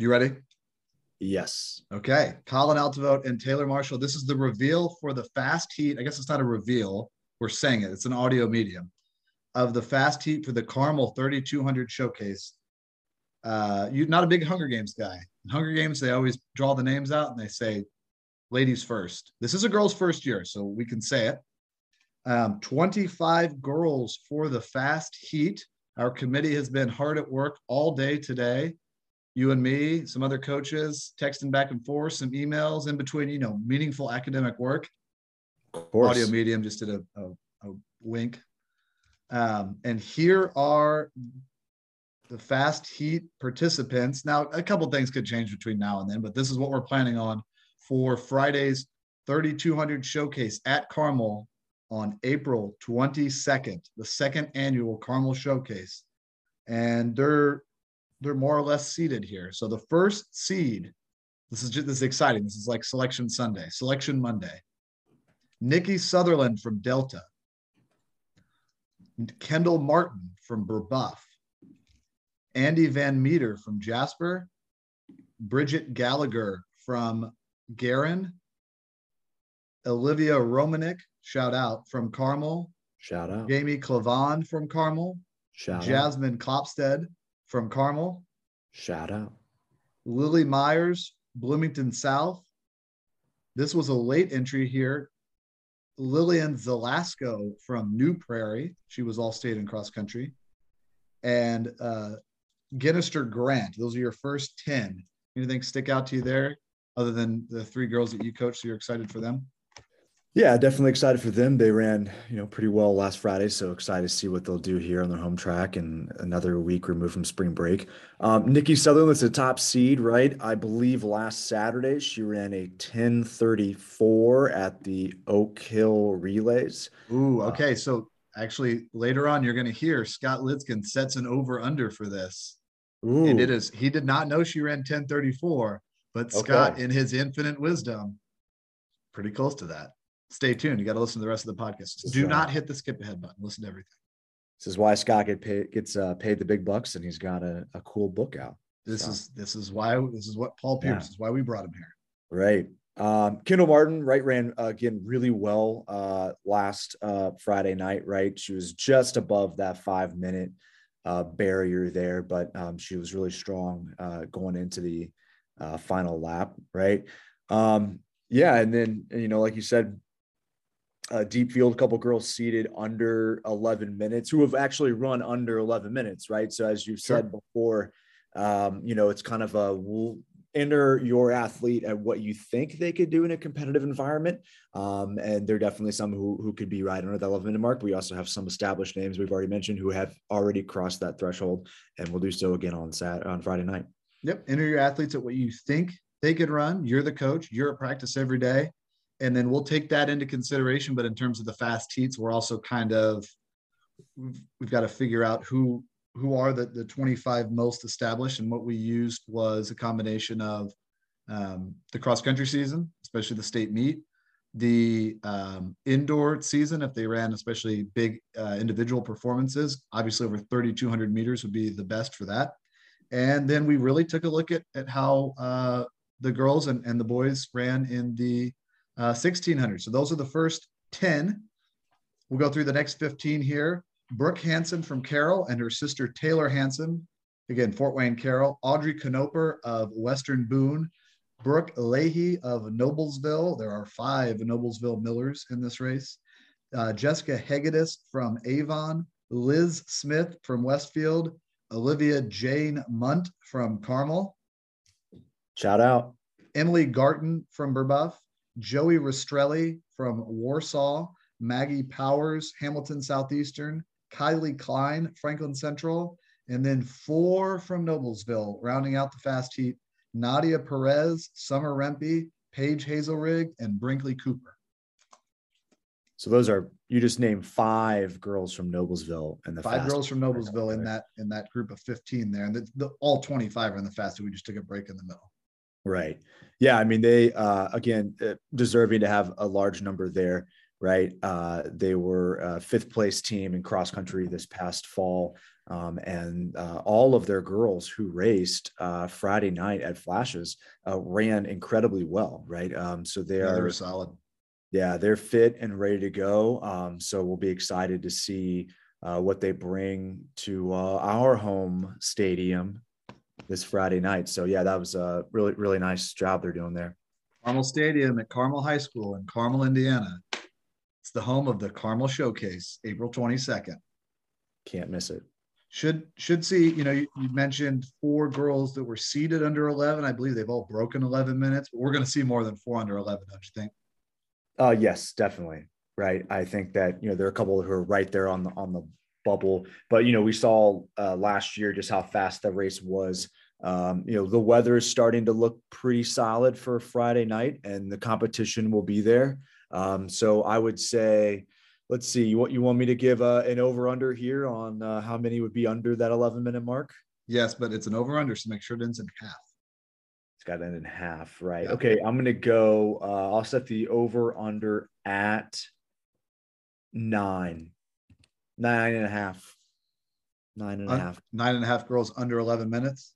You ready? Yes. Okay. Colin Altavote and Taylor Marshall. This is the reveal for the fast heat. I guess it's not a reveal. We're saying it. It's an audio medium of the fast heat for the Carmel 3200 showcase. Uh, you're not a big Hunger Games guy. In Hunger Games, they always draw the names out and they say ladies first. This is a girl's first year, so we can say it. Um, 25 girls for the fast heat. Our committee has been hard at work all day today. You and me, some other coaches, texting back and forth, some emails in between, you know, meaningful academic work. Of course. Audio medium just did a, a, a wink. Um, and here are the fast heat participants. Now, a couple things could change between now and then, but this is what we're planning on for Friday's 3200 showcase at Carmel on April 22nd, the second annual Carmel showcase. And they're they're more or less seeded here. So the first seed, this is just this is exciting. This is like selection Sunday, selection Monday. Nikki Sutherland from Delta. Kendall Martin from Brebeuf. Andy Van Meter from Jasper. Bridget Gallagher from Guerin. Olivia Romanik, shout out from Carmel. Shout out. Jamie Clavon from Carmel. Shout out. Jasmine out. Klopstead from Carmel. Shout out. Lily Myers, Bloomington South. This was a late entry here. Lillian Zelasco from New Prairie. She was all state and cross country. And uh, Ginnister Grant. Those are your first 10. Anything stick out to you there other than the three girls that you coach? So you're excited for them? Yeah, definitely excited for them. They ran, you know, pretty well last Friday, so excited to see what they'll do here on their home track and another week removed from spring break. Um, Nikki Sutherland is a top seed, right? I believe last Saturday she ran a 1034 at the Oak Hill Relays. Ooh, uh, okay. So actually later on you're going to hear Scott Lidskin sets an over under for this. Ooh. And it is he did not know she ran 1034, but Scott okay. in his infinite wisdom pretty close to that stay tuned. You got to listen to the rest of the podcast. Do not hit the skip ahead button. Listen to everything. This is why Scott get paid, gets uh, paid the big bucks, and he's got a, a cool book out. This so. is this is why this is what Paul Pierce yeah. is why we brought him here. Right. Um, Kendall Martin, right, ran uh, again really well uh, last uh, Friday night. Right, she was just above that five minute uh, barrier there, but um, she was really strong uh, going into the uh, final lap. Right. Um, yeah, and then you know, like you said, uh, deep field, a couple girls seated under 11 minutes who have actually run under 11 minutes, right? So as you've said sure. before, um, you know, it's kind of a we'll enter your athlete at what you think they could do in a competitive environment. Um, and there are definitely some who, who could be right under that 11 minute mark. We also have some established names we've already mentioned who have already crossed that threshold and will do so again on Sat on Friday night. Yep. Enter your athletes at what you think they could run. You're the coach. You're at practice every day and then we'll take that into consideration. But in terms of the fast heats, we're also kind of we've, got to figure out who who are the, the 25 most established. And what we used was a combination of um, the cross country season, especially the state meet, the um, indoor season, if they ran especially big uh, individual performances, obviously over 3,200 meters would be the best for that. And then we really took a look at, at how uh, the girls and, and the boys ran in the 1600. Uh, so those are the first 10. We'll go through the next 15 here. Brooke Hanson from Carroll and her sister Taylor Hanson, again, Fort Wayne Carroll. Audrey Knoper of Western Boone. Brooke Leahy of Noblesville. There are five Noblesville Millers in this race. Uh, Jessica Hegedus from Avon. Liz Smith from Westfield. Olivia Jane Munt from Carmel. Shout out. Emily Garton from Brebeuf. Joey Rastrelli from Warsaw, Maggie Powers, Hamilton Southeastern, Kylie Klein, Franklin Central, and then four from Noblesville, rounding out the fast heat, Nadia Perez, Summer Rempe, Paige Hazelrig, and Brinkley Cooper. So those are you just named five girls from Noblesville and the five girls from Noblesville in that in that group of 15 there. And the, the, all 25 are in the fast. We just took a break in the middle. Right. Yeah. I mean, they, uh, again, uh, deserving to have a large number there, right? Uh, they were a fifth place team in cross country this past fall. Um, and uh, all of their girls who raced uh, Friday night at Flashes uh, ran incredibly well, right? Um, so they Yeah, are solid. yeah, they're fit and ready to go. Um, so we'll be excited to see uh, what they bring to uh, our home stadium this Friday night. So yeah, that was a really really nice job they're doing there. Carmel Stadium at Carmel High School in Carmel, Indiana. It's the home of the Carmel Showcase, April 22nd. Can't miss it. Should should see, you know, you, you mentioned four girls that were seated under 11. I believe they've all broken 11 minutes, but we're going to see more than four under 11, don't you think? Uh, yes, definitely. Right. I think that you know there are a couple who are right there on the on the bubble, but you know we saw uh, last year just how fast the race was. Um, you know the weather is starting to look pretty solid for Friday night, and the competition will be there. Um, so I would say, let's see, what you want me to give uh, an over under here on uh, how many would be under that 11 minute mark? Yes, but it's an over under, so make sure it ends in half. It's got to end in half, right? Yeah. Okay, I'm gonna go. Uh, I'll set the over under at nine, nine and a half, nine and a half. Nine and a half girls under 11 minutes.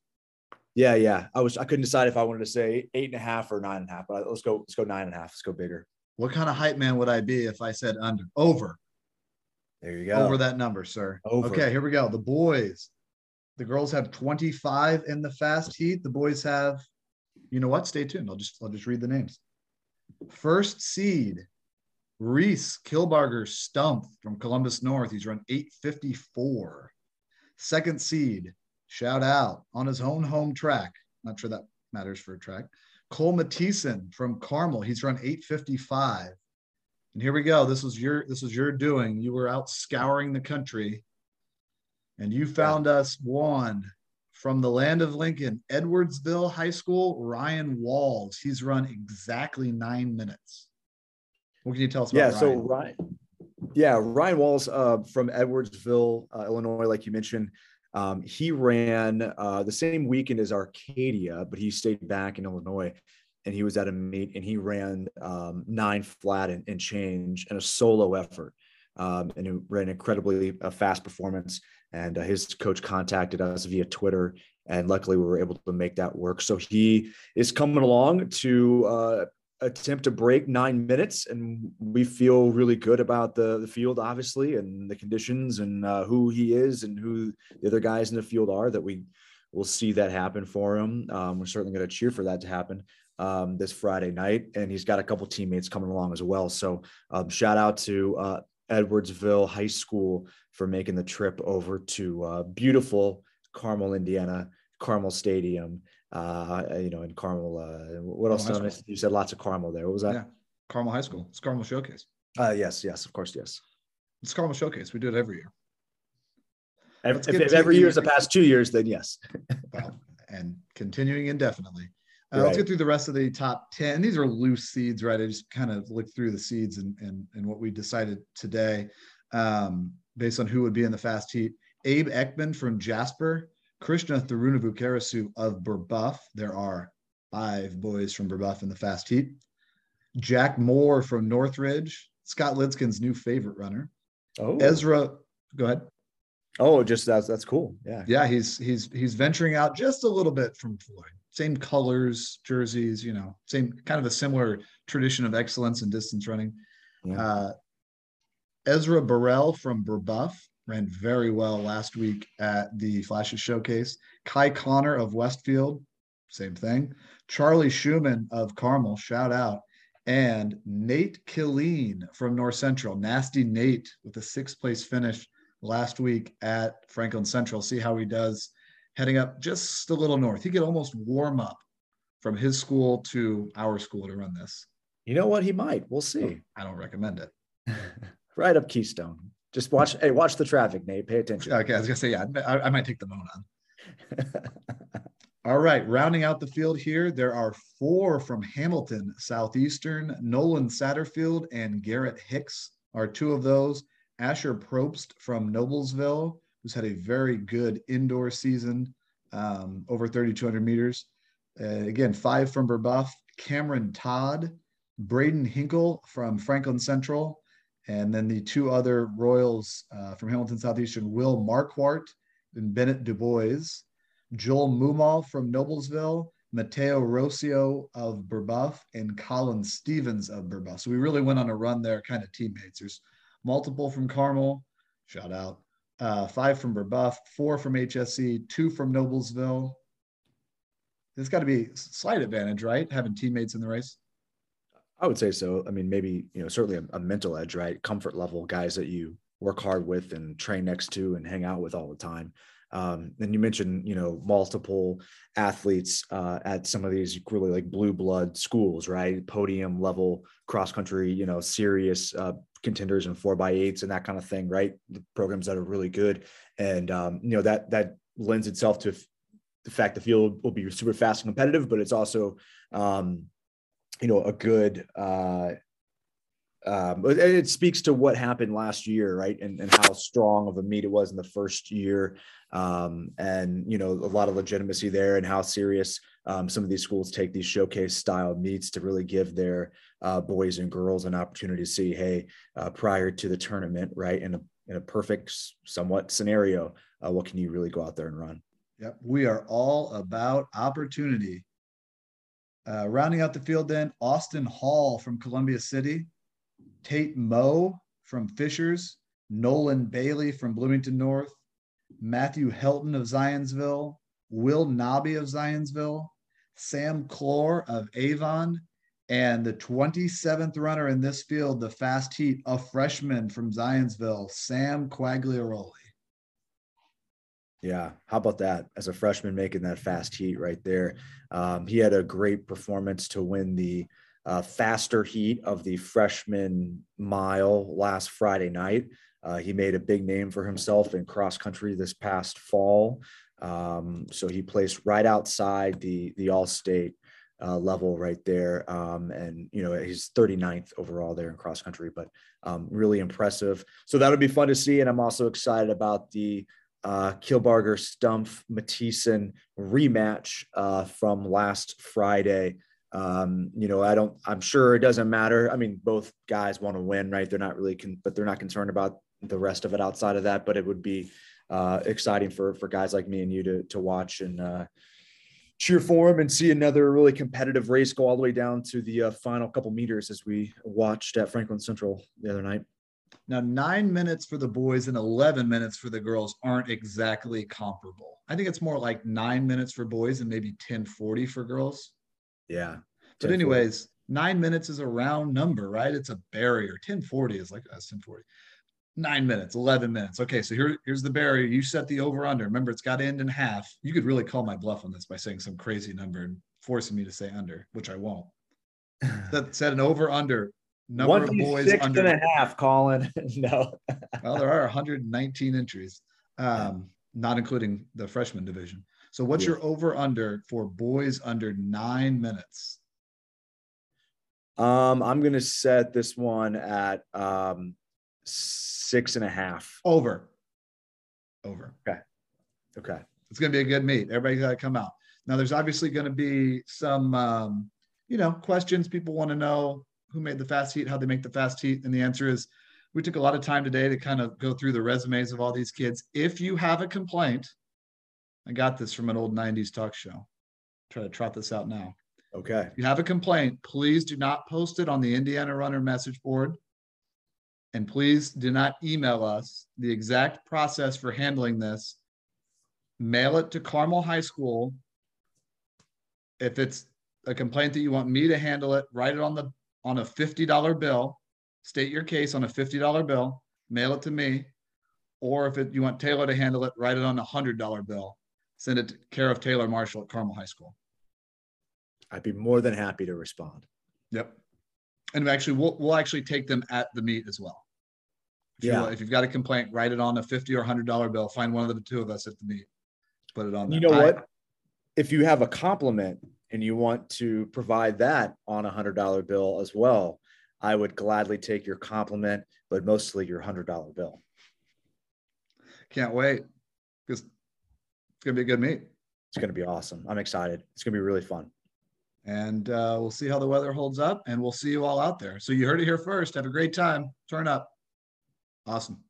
Yeah, yeah. I was I couldn't decide if I wanted to say eight and a half or nine and a half, but let's go. Let's go nine and a half. Let's go bigger. What kind of hype man would I be if I said under? Over. There you go. Over that number, sir. Over. Okay, here we go. The boys. The girls have 25 in the fast heat. The boys have, you know what? Stay tuned. I'll just I'll just read the names. First seed, Reese Kilbarger Stump from Columbus North. He's run 854. Second seed, shout out on his own home track. Not sure that matters for a track. Cole Mathieson from Carmel. He's run 855. And here we go. This was your this was your doing. You were out scouring the country, and you found us one from the land of Lincoln, Edwardsville High School. Ryan Walls. He's run exactly nine minutes. What can you tell us yeah. about So Ryan? Ryan, yeah, Ryan Walls uh, from Edwardsville, uh, Illinois, like you mentioned. Um, he ran uh, the same weekend as Arcadia, but he stayed back in Illinois and he was at a meet and he ran um, nine flat and, and change in a solo effort. Um, and he ran incredibly uh, fast performance. And uh, his coach contacted us via Twitter, and luckily we were able to make that work. So he is coming along to uh, attempt to break nine minutes, and we feel really good about the the field, obviously, and the conditions, and uh, who he is, and who the other guys in the field are. That we will see that happen for him. Um, we're certainly going to cheer for that to happen um, this Friday night, and he's got a couple teammates coming along as well. So um, shout out to uh, Edwardsville High School for making the trip over to uh, beautiful Carmel, Indiana, Carmel Stadium. Uh, you know, in Carmel. Uh, what else? High did I miss? You said lots of Carmel there. What was that? yeah, Carmel High School. It's Carmel Showcase. Uh, yes, yes, of course, yes. It's Carmel Showcase. We do it every year. If, Let's if, if every year is the past two years, then yes. Well, and continuing indefinitely. Uh, Let's Right. get through the rest of the top 10. These are loose seeds, right? I just kind of looked through the seeds and, and, and what we decided today um, based on who would be in the fast heat. Abe Ekman from Jasper, Krishna Thirunavukarasu of Brebeuf. There are five boys from Brebeuf in the fast heat. Jack Moore from Northridge, Scott Lidskin's new favorite runner. Oh, Ezra, go ahead. oh, just that's that's cool. Yeah. Yeah, he's he's he's venturing out just a little bit from Floyd. Same colors, jerseys, you know, same kind of a similar tradition of excellence in distance running. Yeah. Uh, Ezra Burrell from Brebeuf ran very well last week at the Flashes Showcase. Kai Connor of Westfield, same thing. Charlie Schumann of Carmel, shout out. And Nate Killeen from North Central, Nasty Nate with a sixth place finish last week at Franklin Central. See how he does heading up just a little north. He could almost warm up from his school to our school to run this. You know what? He might. We'll see. I don't recommend it. right up Keystone. Just watch. Hey, watch the traffic, Nate. Pay attention. Okay, I was gonna say, yeah, I, I might take the Monon. All right, rounding out the field here, there are four from Hamilton Southeastern. Nolan Satterfield and Garrett Hicks are two of those. Asher Probst from Noblesville, who's had a very good indoor season, um, over 3,200 meters. Uh, again, five from Brebeuf. Cameron Todd, Braden Hinkle from Franklin Central, and then the two other Royals uh, from Hamilton Southeastern, Will Marquardt and Bennett Dubois, Joel Mumal from Noblesville, Mateo Rocio of Brebeuf, and Colin Stevens of Brebeuf. So we really went on a run there, kind of teammates. There's multiple from Carmel, shout out, uh, five from Brebeuf, four from HSE, two from Noblesville. There's got to be slight advantage, right? Having teammates in the race. I would say so. I mean, maybe, you know, certainly a, a mental edge, right? Comfort level guys that you work hard with and train next to and hang out with all the time. Um, and you mentioned, you know, multiple athletes uh, at some of these really like blue blood schools, right? Podium level cross country, you know, serious uh, contenders and four by eights and that kind of thing, right? The programs that are really good, and um, you know that that lends itself to f- the fact the field will be super fast and competitive, but it's also, um, you know, a good uh, um, it speaks to what happened last year, right? And, and how strong of a meet it was in the first year. Um, and, you know, a lot of legitimacy there and how serious um, some of these schools take these showcase style meets to really give their uh, boys and girls an opportunity to see, hey, uh, prior to the tournament, right? In a, in a perfect, somewhat scenario, uh, what can you really go out there and run? Yep. We are all about opportunity. Uh, rounding out the field, then Austin Hall from Columbia City Tate Moe from Fishers, Nolan Bailey from Bloomington North, Matthew Helton of Zionsville, Will Nobby of Zionsville, Sam Clore of Avon, and the 27th runner in this field, the fast heat, a freshman from Zionsville, Sam Quagliaroli. Yeah, how about that? As a freshman, making that fast heat right there. Um, he had a great performance to win the uh, faster heat of the freshman mile last Friday night. Uh, he made a big name for himself in cross country this past fall. Um, so he placed right outside the the all state uh, level right there. Um, and, you know, he's 39th overall there in cross country, but um, really impressive. So that'll be fun to see. And I'm also excited about the uh, Kilbarger Stumpf Mattison rematch uh, from last Friday. Um, you know, I don't, I'm sure it doesn't matter. I mean, both guys want to win, right? They're not really, con- but they're not concerned about the rest of it outside of that. But it would be uh, exciting for for guys like me and you to to watch and uh, cheer for him and see another really competitive race go all the way down to the uh, final couple meters as we watched at Franklin Central the other night. Now, nine minutes for the boys and 11 minutes for the girls aren't exactly comparable. I think it's more like nine minutes for boys and maybe 1040 for girls. Yeah. But anyways, nine minutes is a round number, right? It's a barrier. 1040 is like that's 1040. Nine minutes, 11 minutes. Okay, so here, here's the barrier. You set the over under. Remember, it's got to end in half. You could really call my bluff on this by saying some crazy number and forcing me to say under, which I won't. that said an over under number One of boys six under and a half, Colin. no. well, there are 119 entries, um, not including the freshman division. So what's yeah. your over under for boys under nine minutes? Um, I'm gonna set this one at um six and a half. Over. Over. Okay. Okay. It's gonna be a good meet. Everybody's gotta come out. Now there's obviously gonna be some um, you know, questions people want to know who made the fast heat, how they make the fast heat. And the answer is we took a lot of time today to kind of go through the resumes of all these kids. If you have a complaint, I got this from an old 90s talk show. Try to trot this out now. Okay. If you have a complaint, please do not post it on the Indiana Runner message board. And please do not email us the exact process for handling this. Mail it to Carmel High School. If it's a complaint that you want me to handle it, write it on the on a $50 bill, state your case on a $50 bill, mail it to me. Or if it, you want Taylor to handle it, write it on a $100 bill send it to care of Taylor Marshall at Carmel High School. I'd be more than happy to respond. Yep. And actually, we'll, we'll actually take them at the meet as well. If yeah. You, if you've got a complaint, write it on a 50 or $100 bill. Find one of the two of us at the meet. Put it on there. You know I, what? If you have a compliment and you want to provide that on a $100 bill as well, I would gladly take your compliment, but mostly your $100 bill. Can't wait because it's gonna be a good meet. It's gonna be awesome. I'm excited. It's gonna be really fun. And uh, we'll see how the weather holds up, and we'll see you all out there. So you heard it here first. Have a great time. Turn up. Awesome.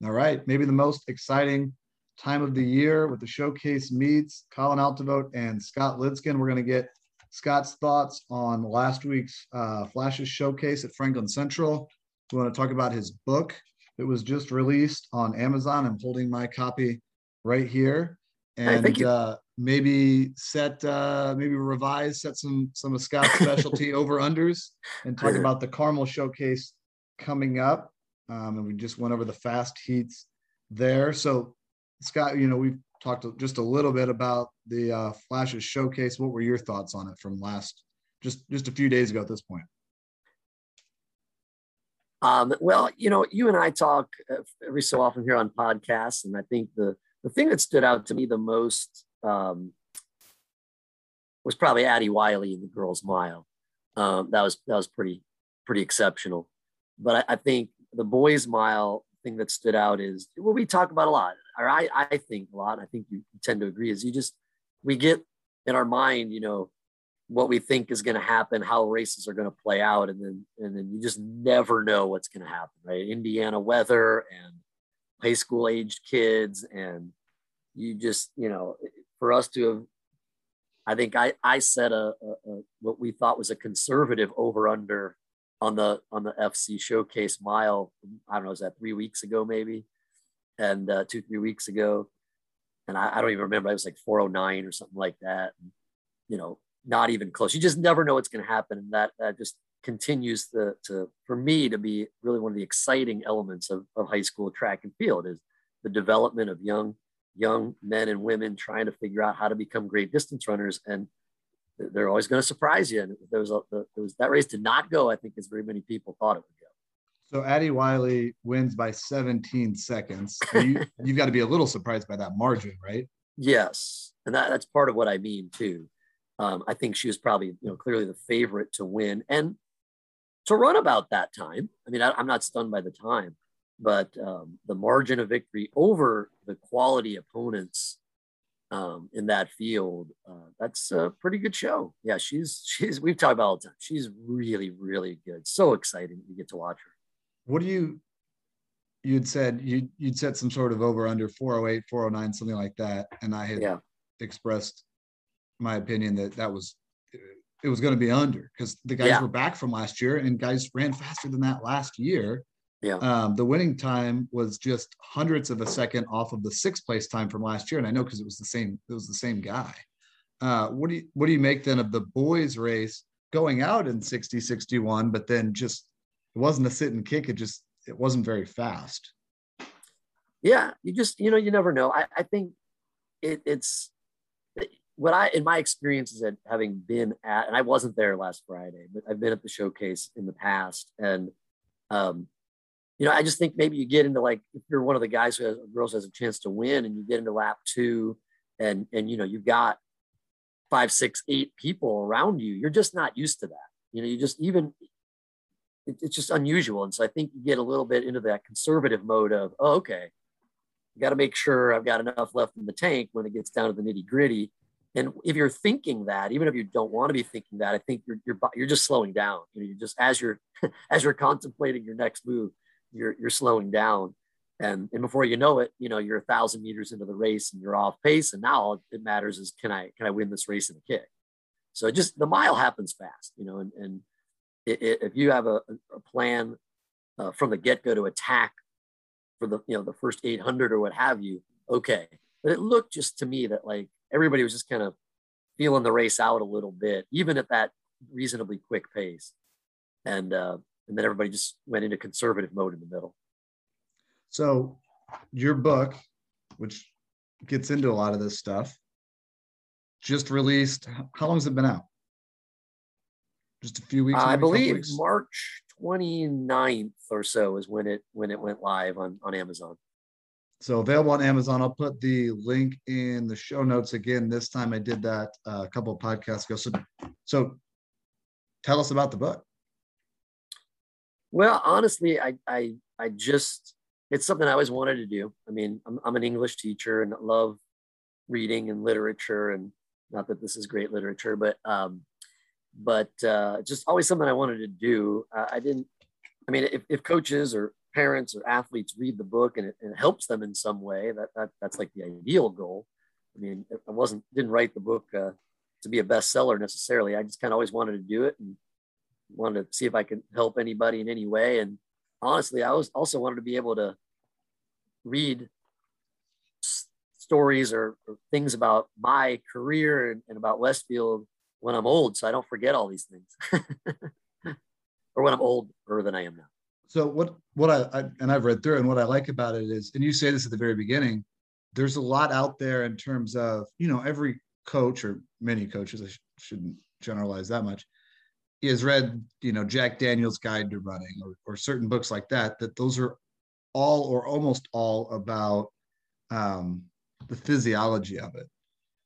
Right. Maybe the most exciting time of the year with the showcase meets Colin Altivote and Scott Lidskin. We're going to get Scott's thoughts on last week's uh, Flashes showcase at Franklin Central. We want to talk about his book that was just released on Amazon. I'm holding my copy right here. And uh, maybe set, uh, maybe revise, set some some of Scott's specialty over unders, and talk about the Carmel showcase coming up. Um, and we just went over the fast heats there. So, Scott, you know, we've talked just a little bit about the uh, Flashes showcase. What were your thoughts on it from last, just just a few days ago at this point? Um, well, you know, you and I talk uh, every so often here on podcasts, and I think the the thing that stood out to me the most um, was probably Addie Wiley in the girls' mile. Um, that was that was pretty pretty exceptional. But I, I think the boys' mile thing that stood out is what we talk about a lot, or I, I think a lot. I think you tend to agree is you just we get in our mind, you know, what we think is going to happen, how races are going to play out, and then and then you just never know what's going to happen, right? Indiana weather and high school aged kids, and you just you know, for us to have, I think I I set a, a, a what we thought was a conservative over under on the on the FC Showcase Mile. I don't know, was that three weeks ago maybe, and uh, two three weeks ago, and I, I don't even remember. It was like 409 or something like that. And, you know, not even close. You just never know what's going to happen, and that that just continues the to for me to be really one of the exciting elements of, of high school track and field is the development of young young men and women trying to figure out how to become great distance runners and they're always going to surprise you. And there was, a, there was that race did not go, I think, as very many people thought it would go. So Addie Wiley wins by 17 seconds. You, you've got to be a little surprised by that margin, right? Yes, and that, that's part of what I mean too. Um, I think she was probably, you know, clearly the favorite to win and to run about that time. I mean, I, am not stunned by the time, but um, the margin of victory over the quality opponents um, in that field, uh, that's a pretty good show. Yeah, she's she's we've talked about all the time. She's really really good. So exciting to get to watch her. What do you? You'd said you you'd set some sort of over under 408, 409, something like that, and I had yeah. expressed my opinion that that was it was going to be under because the guys yeah. were back from last year and guys ran faster than that last year. Yeah. Um, the winning time was just hundredths of a second off of the sixth place time from last year, and I know because it was the same. It was the same guy. Uh, what do you what do you make then of the boys race going out in 60 61 but then just it wasn't a sit and kick it just it wasn't very fast yeah you just you know you never know i, I think it, it's what i in my experiences at having been at and i wasn't there last friday but i've been at the showcase in the past and um you know, I just think maybe you get into like if you're one of the guys who has girls has a chance to win, and you get into lap two, and and you know you've got five, six, eight people around you. You're just not used to that. You know, you just even it, it's just unusual, and so I think you get a little bit into that conservative mode of oh, okay, got to make sure I've got enough left in the tank when it gets down to the nitty gritty. And if you're thinking that, even if you don't want to be thinking that, I think you're you're you're just slowing down. You know, you're just as you're as you're contemplating your next move you're you're slowing down. And and before you know it you know you're a thousand meters into the race and you're off pace. And now all it matters is can i can i win this race in a kick? So just the mile happens fast you know and, and it, it, if you have a, a plan uh, from the get-go to attack for the you know the first 800 or what have you okay. But it looked just to me that like everybody was just kind of feeling the race out a little bit even at that reasonably quick pace. And uh, and then everybody just went into conservative mode in the middle. So, your book, which gets into a lot of this stuff, just released. How long has it been out? Just a few weeks. I believe March 29th or so is when it when it went live on on Amazon. So available on Amazon. I'll put the link in the show notes again. This time I did that uh, a couple of podcasts ago. So, so tell us about the book. Well, honestly, I, I, I just, it's something I always wanted to do. I mean, I'm, I'm an English teacher and love reading and literature and not that this is great literature, but, um, but uh, just always something I wanted to do. Uh, I didn't, I mean, if, if coaches or parents or athletes read the book and it, and it helps them in some way, that, that that's like the ideal goal. I mean, I wasn't didn't write the book uh, to be a bestseller necessarily. I just kind of always wanted to do it and wanted to see if I could help anybody in any way. And honestly, I was also wanted to be able to read s- stories or, or, things about my career and, and, about Westfield when I'm old, so I don't forget all these things, or when I'm older than I am now. So what what I, I and I've read through and what I like about it is, and you say this at the very beginning, there's a lot out there in terms of you know every coach or many coaches, I sh- shouldn't generalize that much, has read, you know, Jack Daniels' Guide to Running or, or certain books like that, that those are all or almost all about um, the physiology of it.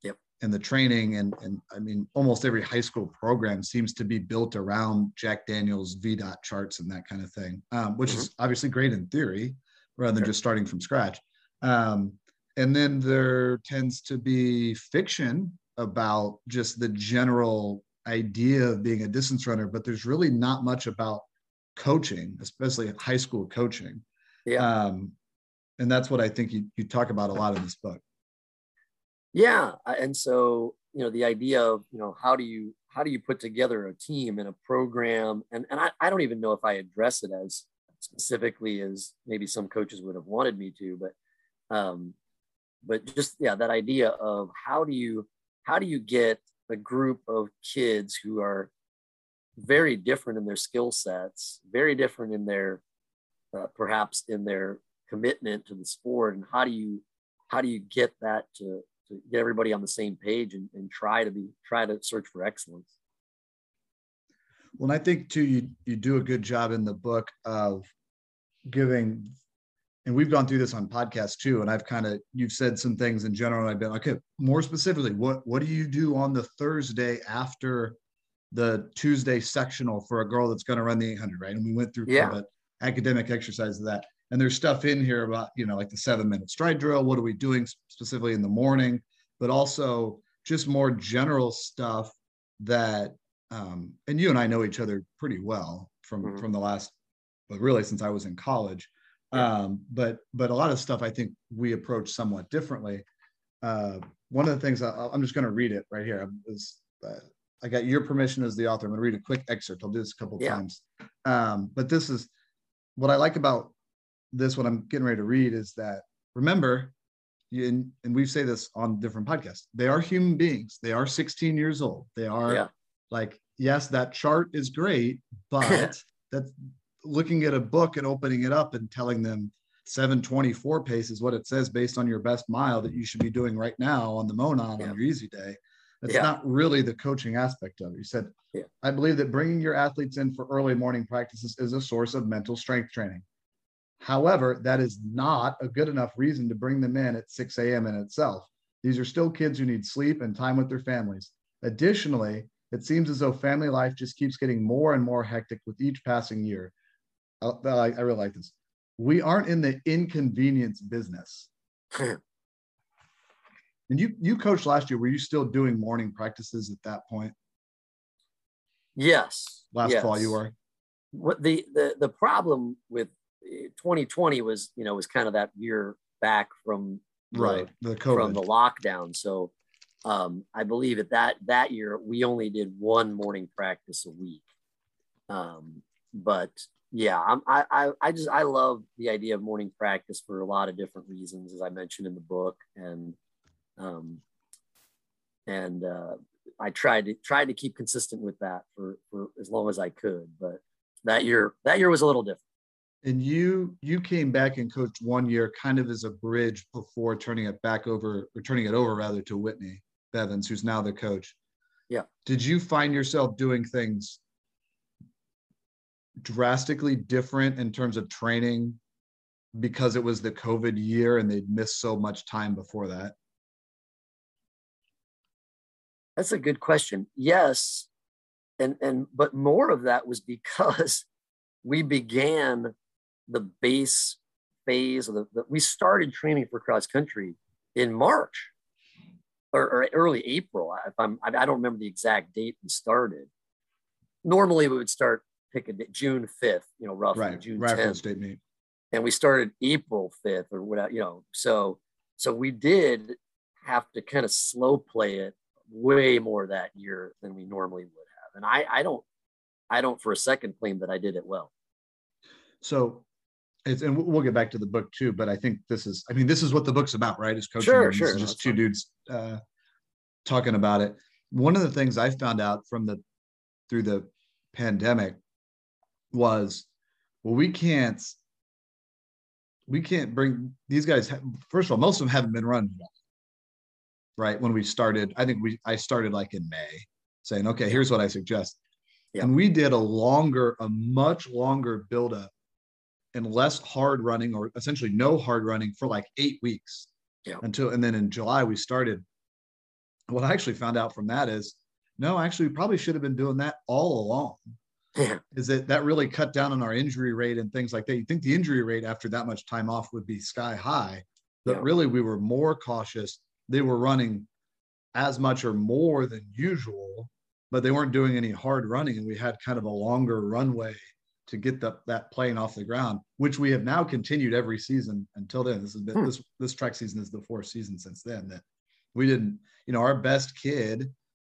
Yep. And the training. And, and I mean, almost every high school program seems to be built around Jack Daniels' VDOT charts and that kind of thing, um, which mm-hmm. is obviously great in theory rather than sure. just starting from scratch. Um, and then there tends to be fiction about just the general idea of being a distance runner, but there's really not much about coaching, especially high school coaching. Yeah. Um, and that's what I think you, you talk about a lot in this book. Yeah. And so, you know, the idea of, you know, how do you, how do you put together a team and a program? And, and I, I don't even know if I address it as specifically as maybe some coaches would have wanted me to, but, um, but just, yeah, that idea of how do you, how do you get a group of kids who are very different in their skill sets, very different in their uh, perhaps in their commitment to the sport, and how do you how do you get that to, to get everybody on the same page and, and try to be try to search for excellence? Well, and I think too, you you do a good job in the book of giving and we've gone through this on podcasts too and i've kind of you've said some things in general and i've been okay more specifically what what do you do on the thursday after the tuesday sectional for a girl that's going to run the 800 right and we went through yeah. kind of academic exercise of that and there's stuff in here about you know like the seven minute stride drill what are we doing specifically in the morning but also just more general stuff that um, and you and i know each other pretty well from mm-hmm. from the last but really since i was in college um, but but a lot of stuff I think we approach somewhat differently. Uh, one of the things I, am just going to read it right here is uh, I got your permission as the author. I'm going to read a quick excerpt. I'll do this a couple yeah. times. Um, but this is what I like about this. What I'm getting ready to read is that remember, and, and we say this on different podcasts. They are human beings. They are 16 years old. They are yeah. like yes, that chart is great, but that's looking at a book and opening it up and telling them 724 pace is what it says based on your best mile that you should be doing right now on the Monon yeah. on your easy day. That's yeah. not really the coaching aspect of it. You said, yeah. I believe that bringing your athletes in for early morning practices is a source of mental strength training. However, that is not a good enough reason to bring them in at 6 a.m. in itself. These are still kids who need sleep and time with their families. Additionally, it seems as though family life just keeps getting more and more hectic with each passing year. I, I really like this. We aren't in the inconvenience business. and you you coached last year. Were you still doing morning practices at that point? Yes. Last yes. fall, you were. What the the the problem with 2020 was you know was kind of that year back from the, right the COVID. from the lockdown. So um, I believe at that that year we only did one morning practice a week. Um, but yeah, I'm, I, I, I just, I love the idea of morning practice for a lot of different reasons, as I mentioned in the book. And, um, and, uh, I tried to tried to keep consistent with that for, for as long as I could, but that year, that year was a little different. And you, you came back and coached one year kind of as a bridge before turning it back over or turning it over rather to Whitney Bevins, who's now the coach. Yeah. Did you find yourself doing things drastically different in terms of training because it was the COVID year and they'd missed so much time before that? That's a good question. Yes. And and but more of that was because we began the base phase of the, the we started training for cross country in March or, or early April. If I'm I don't remember the exact date we started. Normally we would start pick a day, June 5th, you know, roughly right. June right 10th. State meet. and we started April 5th or whatever, you know. So so we did have to kind of slow play it way more that year than we normally would have. And I I don't I don't for a second claim that I did it well. So it's and we'll get back to the book too, but I think this is I mean this is what the book's about, right? Is coaching. Sure, sure. just two dudes uh, talking about it. One of the things I found out from the through the pandemic was well we can't we can't bring these guys first of all most of them haven't been run right when we started i think we i started like in may saying okay here's what i suggest yeah. and we did a longer a much longer build up and less hard running or essentially no hard running for like eight weeks yeah. until and then in july we started what i actually found out from that is no, actually, we probably should have been doing that all along. Yeah. Is that that really cut down on our injury rate and things like that? You think the injury rate after that much time off would be sky high, but yeah. really we were more cautious. They were running as much or more than usual, but they weren't doing any hard running, and we had kind of a longer runway to get the, that plane off the ground, which we have now continued every season until then. This has been hmm. this this track season is the fourth season since then that we didn't, you know, our best kid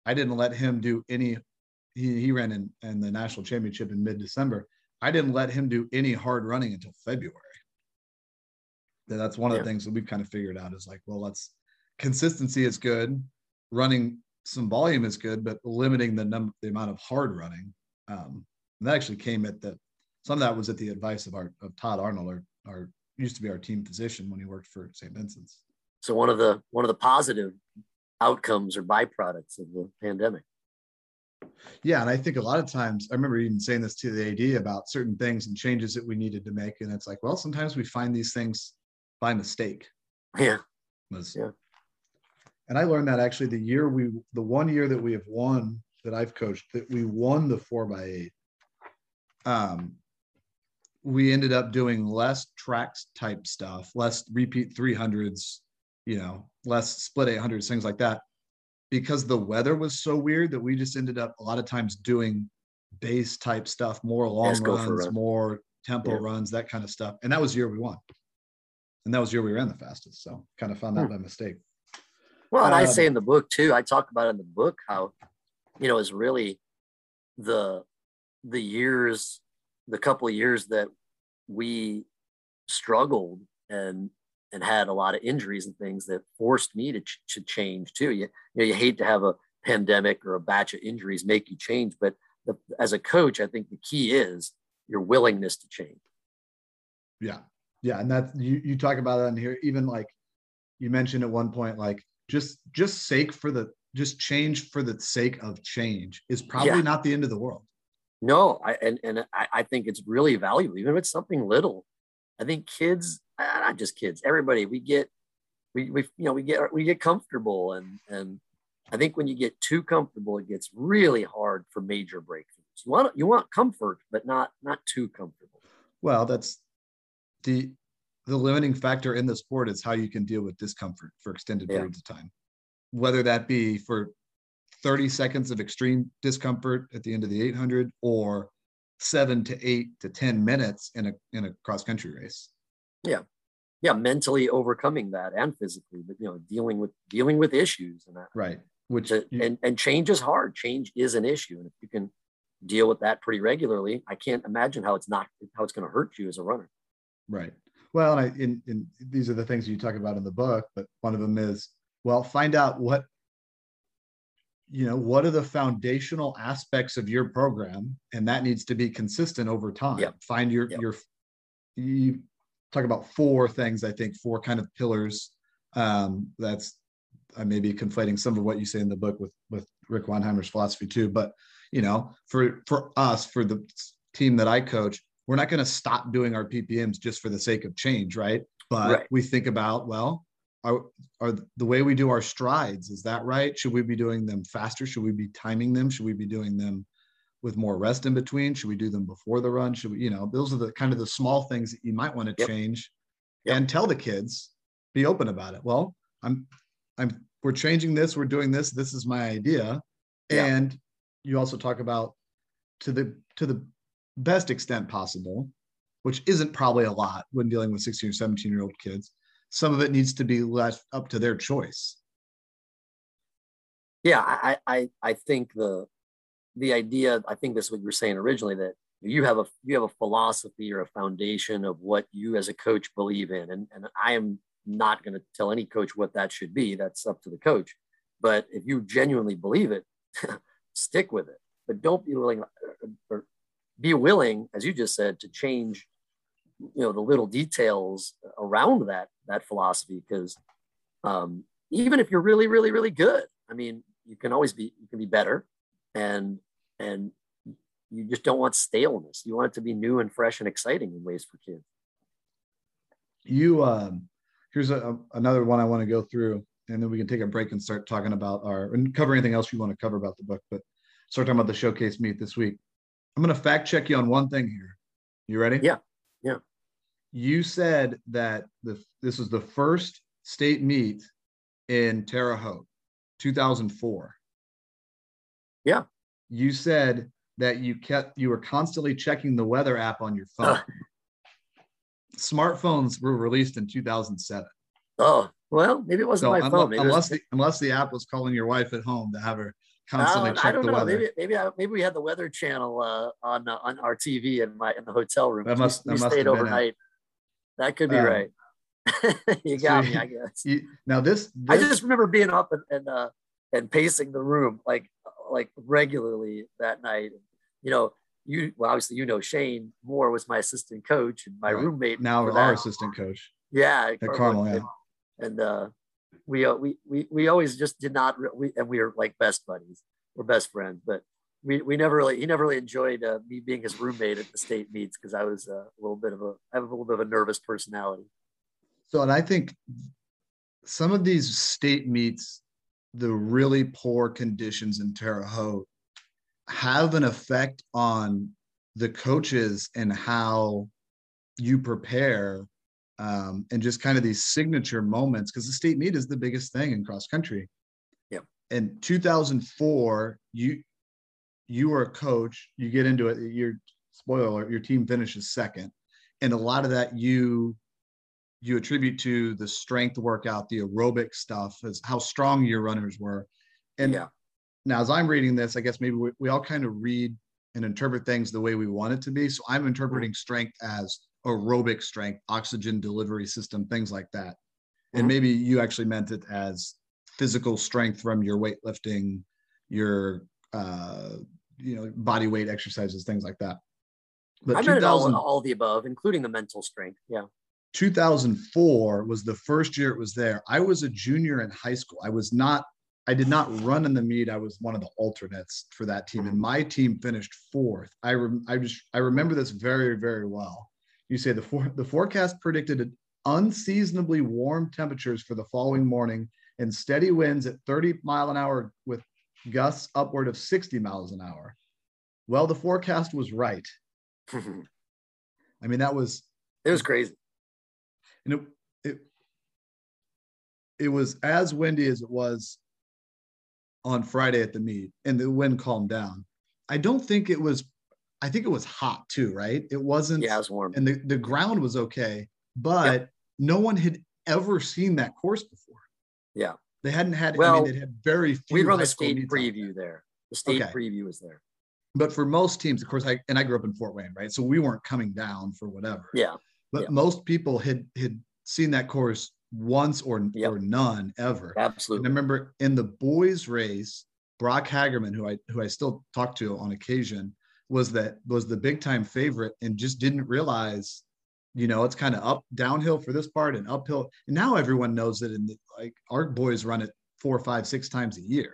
I didn't let him do any. He, he ran in, in the national championship in mid December. I didn't let him do any hard running until February. That's one of yeah. the things that we've kind of figured out is like, well, let's consistency is good, running some volume is good, but limiting the number, the amount of hard running. Um, and that actually came at the some of that was at the advice of our of Todd Arnold, our, our used to be our team physician when he worked for St. Vincent's. So one of the one of the positive outcomes or byproducts of the pandemic. Yeah, and I think a lot of times I remember even saying this to the AD about certain things and changes that we needed to make, and it's like, well, sometimes we find these things by mistake. Yeah. Was, yeah. And I learned that actually the year we, the one year that we have won that I've coached, that we won the four by eight. Um, we ended up doing less tracks type stuff, less repeat 300s, you know, less split 800s, things like that. Because the weather was so weird that we just ended up a lot of times doing base type stuff, more long runs, run. more tempo yeah. runs, that kind of stuff. And that was the year we won. And that was the year we ran the fastest. So kind of found that hmm. by mistake. Well, and um, I say in the book too, I talk about in the book how, you know, is really the the years, the couple of years that we struggled and and had a lot of injuries and things that forced me to, ch- to change too. You, you know, you hate to have a pandemic or a batch of injuries make you change, but the, as a coach, I think the key is your willingness to change. Yeah. Yeah. And that's, you, you talk about it in here, even like you mentioned at one point, like just, just sake for the, just change for the sake of change is probably yeah. not the end of the world. No, I, and, and I, I think it's really valuable, even if it's something little. I think kids uh, not just kids, everybody, we get, we, we, you know, we get, we get comfortable. And, and I think when you get too comfortable, it gets really hard for major breakthroughs. You want, you want comfort, but not, not too comfortable. Well, that's the, the limiting factor in the sport is how you can deal with discomfort for extended yeah. periods of time, whether that be for 30 seconds of extreme discomfort at the end of the 800 or seven to eight to 10 minutes in a, in a cross country race. Yeah. Yeah mentally overcoming that and physically but you know dealing with dealing with issues and that. Right which to, you, and and change is hard. Change is an issue and if you can deal with that pretty regularly i can't imagine how it's not how it's going to hurt you as a runner. Right. Well and i in, in these are the things you talk about in the book but one of them is well find out what you know what are the foundational aspects of your program and that needs to be consistent over time yep. find your yep. your you talk about four things, I think, four kind of pillars. Um, that's I may be conflating some of what you say in the book with with Rick Weinheimer's philosophy too. But you know, for for us, for the team that I coach, we're not going to stop doing our PPMs just for the sake of change, right? But right. we think about well, are are the way we do our strides is that right? Should we be doing them faster? Should we be timing them? Should we be doing them with more rest in between? Should we do them before the run? Should we, you know, those are the kind of the small things that you might want to yep. change yep. and tell the kids, be open about it. Well, I'm, I'm, we're changing this, we're doing this, this is my idea. And you also talk about to the, to the best extent possible, which isn't probably a lot when dealing with 16 or 17 year old kids. Some of it needs to be left up to their choice. Yeah, I, I, I think the the idea, I think this is what you were saying originally, that you have a you have a philosophy or a foundation of what you as a coach believe in. And, and I am not going to tell any coach what that should be. That's up to the coach. But if you genuinely believe it, stick with it. But don't be willing uh, or be willing, as you just said, to change, you know, the little details around that that philosophy. Because um, even if you're really, really, really good, I mean, you can always be you can be better, and and you just don't want staleness. You want it to be new and fresh and exciting in ways for kids. You um, here's a, another one I want to go through, and then we can take a break and start talking about our and cover anything else you want to cover about the book. But start talking about the showcase meet this week. I'm going to fact check you on one thing here. You ready? Yeah. Yeah. You said that the this was the first state meet in Terre Haute, 2004. Yeah. You said that you kept you were constantly checking the weather app on your phone. Smartphones were released in 2007. Oh, well, maybe it wasn't so my phone. Maybe unless was... the unless the app was calling your wife at home to have her constantly check I don't the know. weather. Maybe maybe I, maybe we had the weather channel uh, on uh, on our TV in my in the hotel room. That must, we, that we must stayed overnight. That could be um, right. you got so me, I guess. You, now this, this, I just remember being up and and, uh, and pacing the room like like regularly that night. You know, you well obviously you know Shane Moore was my assistant coach and my right. roommate. Now our assistant coach. Yeah, at Carmel. And, yeah. and uh, we, uh, we we we always just did not re- we and we were like best buddies. We're best friends, but we, we never really he never really enjoyed uh, me being his roommate at the state meets because I was uh, a little bit of a I have a little bit of a nervous personality. So and I think some of these state meets, the really poor conditions in Terre Haute have an effect on the coaches and how you prepare um, and just kind of these signature moments because the state meet is the biggest thing in cross country. Yeah. In 2004, you you are a coach. You get into it. Your spoiler, your team finishes second, and a lot of that you you attribute to the strength workout, the aerobic stuff, as how strong your runners were. And yeah. now, as I'm reading this, I guess maybe we, we all kind of read and interpret things the way we want it to be. So I'm interpreting strength as aerobic strength, oxygen delivery system, things like that. Mm-hmm. And maybe you actually meant it as physical strength from your weightlifting, your uh, you know body weight exercises, things like that. But I meant all, all the above, including the mental strength. Yeah. 2004 was the first year it was there. I was a junior in high school. I was not, I did not run in the meet. I was one of the alternates for that team, and my team finished fourth. I rem, I just I remember this very very well. You say the for, the forecast predicted unseasonably warm temperatures for the following morning and steady winds at 30 mile an hour with gusts upward of 60 miles an hour. Well, the forecast was right. I mean, that was it was crazy. And it, it it was as windy as it was on Friday at the meet, and the wind calmed down. I don't think it was I think it was hot too, right? It wasn't. Yeah, it was warm. And the, the ground was okay, but yep. no one had ever seen that course before. Yeah. They hadn't had, well, I mean, they had very few. We run the state preview there. The state okay. preview was there. But for most teams, of course, I and I grew up in Fort Wayne, right? So we weren't coming down for whatever. Yeah. But yeah. most people had had seen that course once or yep. or none ever. Absolutely. And I remember in the boys race, Brock Hagerman, who I who I still talk to on occasion, was that was the big time favorite and just didn't realize you know it's kind of up downhill for this part and uphill. And now everyone knows that in the, like our boys run it four five six times a year.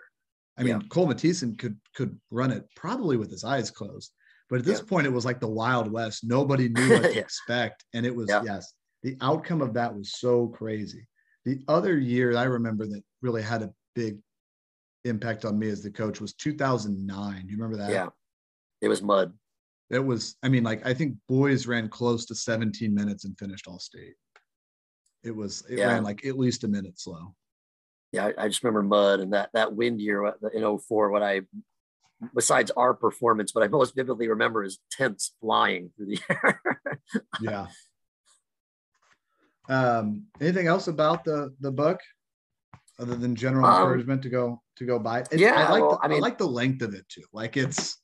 I mean yeah. cole Matthiesen could could run it probably with his eyes closed. But at this yeah. point it was like the wild west. Nobody knew what to expect. And it was yeah. yes the outcome of that was so crazy. The other year i remember that really had a big impact on me as the coach was 2009 do you remember that? Yeah. It was mud. It was, I mean, like I think boys ran close to 17 minutes and finished all state. It was, it yeah. ran like at least a minute slow. Yeah, I, I, just remember mud and that that wind year in 04 when I besides our performance, what I most vividly remember is tents flying through the air. yeah. Um, anything else about the the book other than general um, encouragement to go to go buy it? It's, yeah, I like well, the, I, mean, I like the length of it too. Like it's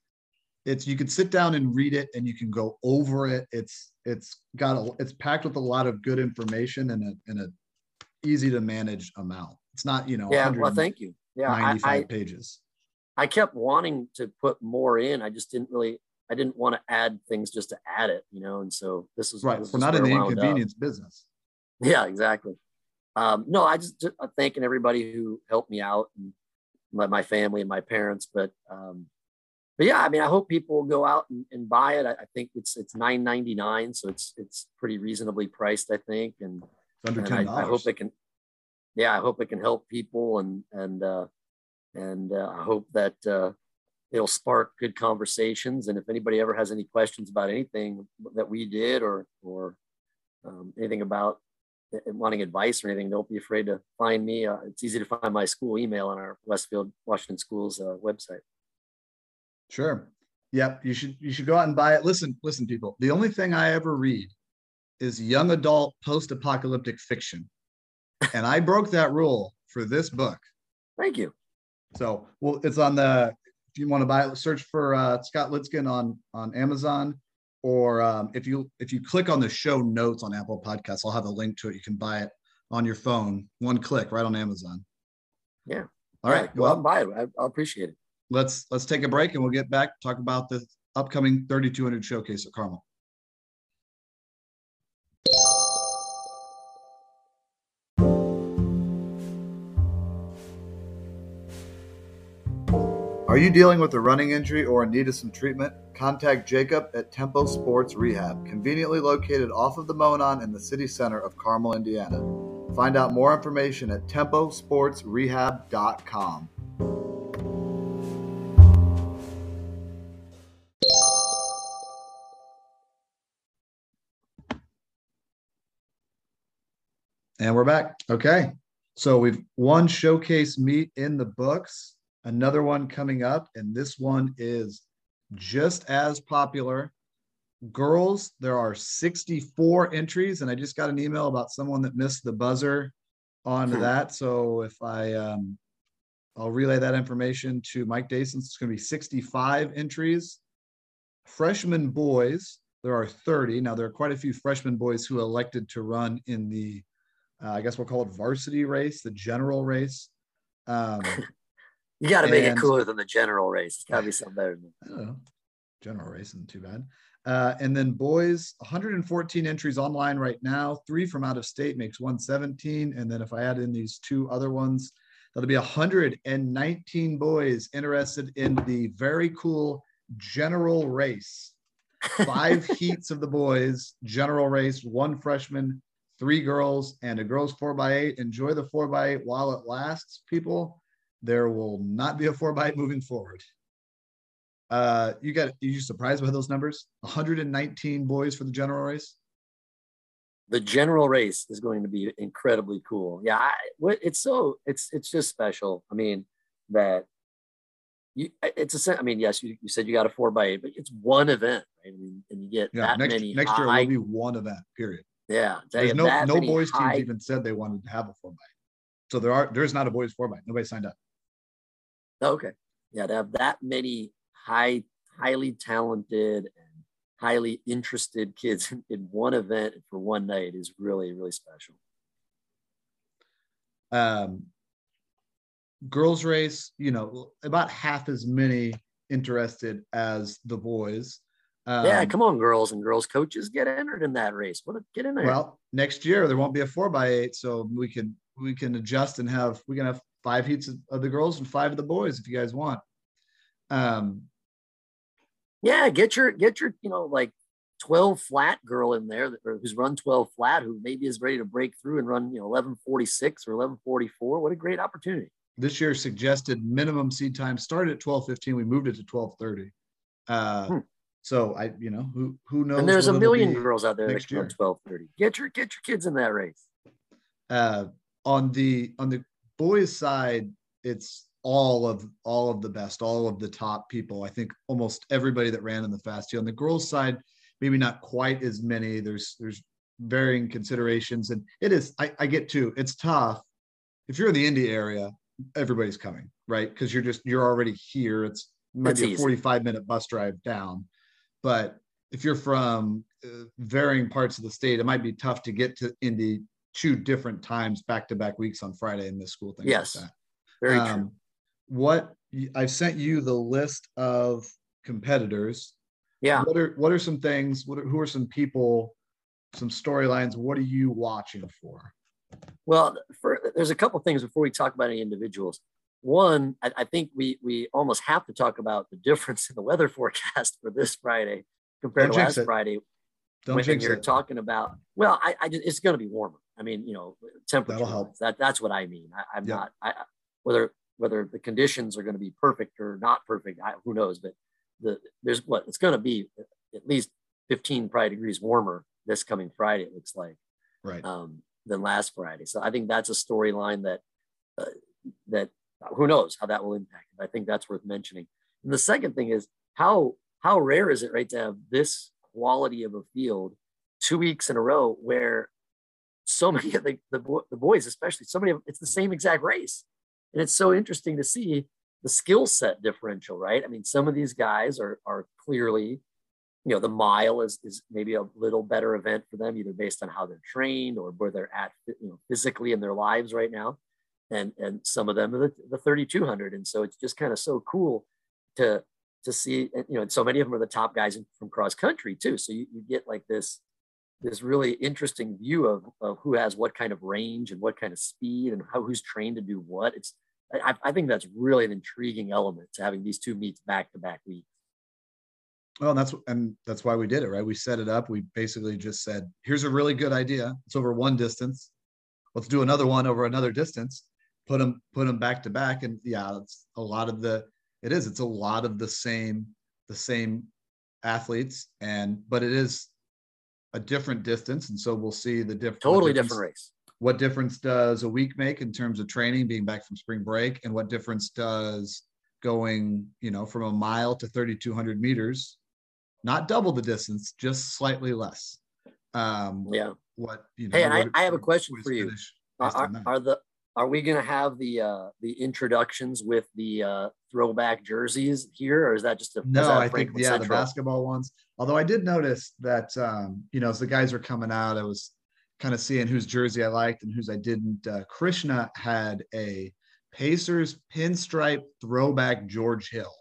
it's you can sit down and read it and you can go over it. It's it's got a it's packed with a lot of good information and a in a easy to manage amount. It's not you know yeah. Well, thank you. Yeah, 95 I, pages. I kept wanting to put more in. I just didn't really. I didn't want to add things just to add it, you know. And so this is right. This We're not in the inconvenience up. business. Yeah, exactly. Um, no, I just, just uh, thanking everybody who helped me out and my, my family and my parents. But um, but yeah, I mean, I hope people will go out and, and buy it. I, I, think it's it's nine ninety nine, so it's it's pretty reasonably priced, I think, and it's under ten dollars. I, I, hope it can. Yeah, I hope it can help people, and and uh, and uh, I hope that uh, it'll spark good conversations. And if anybody ever has any questions about anything that we did or or um, anything about wanting advice or anything, don't be afraid to find me. Uh, it's easy to find my school email on our Westfield Washington Schools uh, website. Sure. Yep. You should you should go out and buy it. Listen, listen, people. The only thing I ever read is young adult post-apocalyptic fiction. And I broke that rule for this book. Thank you. So well, it's on the if you want to buy it, search for uh, Scott Lidskin on on Amazon or um, if you if you click on the show notes on Apple Podcasts, I'll have a link to it. You can buy it on your phone, one click, right on Amazon. Yeah. All right. Go well, out and buy it. I, I'll appreciate it. Let's let's take a break and we'll get back talk about the upcoming 3200 showcase at Carmel. Are you dealing with a running injury or in need of some treatment? Contact Jacob at Tempo Sports Rehab, conveniently located off of the Monon in the city center of Carmel, Indiana. Find out more information at temposportsrehab.com. And we're back. Okay. So we've one showcase meet in the books another one coming up, and this one is just as popular. Girls, there are 64 entries, and I just got an email about someone that missed the buzzer on hmm. that. So if I, um, I'll relay that information to Mike Dason. It's going to be 65 entries. Freshman boys, there are 30. Now, there are quite a few freshman boys who elected to run in the, uh, I guess we'll call it varsity race, the general race. Um, You got to make it cooler than the general race. It's got to be something better. Than general race isn't too bad. Uh, and then boys, 114 entries online right now. Three from out of state makes 117. And then if I add in these two other ones, that'll be 119 boys interested in the very cool general race. Five heats of the boys, general race, one freshman, three girls, and a girls four by eight. Enjoy the four by eight while it lasts, people there will not be a four by eight moving forward. Uh, you got you surprised by those numbers? 119 boys for the general race. The general race is going to be incredibly cool. Yeah, I, it's so it's it's just special. I mean that you it's a I mean yes you, you said you got a four by eight, but it's one event, right? I mean, and you get yeah, that next, many. Next year will be one event. Period. Yeah, there's no no boys high, teams even said they wanted to have a four by. So there are there's not a boys four by. Nobody signed up. Okay. Yeah, to have that many high, highly talented and highly interested kids in one event for one night is really, really special. Um, girls race, you know, about half as many interested as the boys. Um, yeah, come on, girls and girls coaches, get entered in that race. What get in there? Well, next year there won't be a four by eight, so we can we can adjust and have we can have five heats of the girls and five of the boys if you guys want. Um, yeah, get your get your you know like 12 flat girl in there that, who's run 12 flat who maybe is ready to break through and run you know 1146 or 1144 what a great opportunity this year suggested minimum seed time started at 1215 we moved it to 1230 uh, hmm. So i you know who who knows and there's a million girls out there next that can run 1230 get your get your kids in that race uh, on the on the boys' side, it's all of all of the best, all of the top people. I think almost everybody that ran in the fast heat. On the girls' side, maybe not quite as many. There's there's varying considerations, and it is. I, I get too. It's tough if you're in the Indy area. Everybody's coming, right? Because you're just you're already here. It's maybe a 45 minute bus drive down, but if you're from uh, varying parts of the state, it might be tough to get to Indy two different times back to back weeks on Friday and miss school things yes, like that. Very um, true. What I've sent you the list of competitors. Yeah. What are what are some things? What are, who are some people? Some storylines. What are you watching for? Well, for, there's a couple things before we talk about any individuals. One, I, I, think we we almost have to talk about the difference in the weather forecast for this Friday compared Don't to last it. Friday. Don't when you're it. talking about, well, I, I just, it's going to be warmer. I mean, you know, temperature. That'll help. That that's what I mean. I, am yep. not. I, whether whether the conditions are going to be perfect or not perfect, I, who knows? But the there's what it's going to be at least 15 probably degrees warmer this coming Friday. It looks like, right, um, than last Friday. So I think that's a storyline that uh, that who knows how that will impact. I think that's worth mentioning. And the second thing is how how rare is it, right, to have this quality of a field two weeks in a row where so many of the, the, the boys, especially so many of it's the same exact race. And it's so interesting to see the skill set differential, right? I mean, some of these guys are, are clearly, you know, the mile is, is maybe a little better event for them, either based on how they're trained or where they're at, you know, physically in their lives right now. And, and some of them are the, the 3,200. And so it's just kind of so cool to, to see, you know, and so many of them are the top guys from cross country too. So you, you get like this, this really interesting view of, of who has what kind of range and what kind of speed and how who's trained to do what. It's I, I think that's really an intriguing element to having these two meets back to back weeks. Well, and that's and that's why we did it, right? We set it up. We basically just said, "Here's a really good idea. It's over one distance. Let's do another one over another distance. Put them put them back to back." And yeah, it's a lot of the. It is. It's a lot of the same the same athletes, and but it is a different distance, and so we'll see the diff- totally different race. What difference does a week make in terms of training, being back from spring break, and what difference does going, you know, from a mile to 3,200 meters, not double the distance, just slightly less. Um, yeah. What you know? Hey, I, I have a question for you. Are, are, the are we going to have the uh, the introductions with the uh, throwback jerseys here, or is that just a no? I think yeah, Central? the basketball ones. Although I did notice that um, you know as the guys were coming out, I was kind of seeing whose jersey I liked and whose I didn't. Uh, Krishna had a Pacers pinstripe throwback George Hill,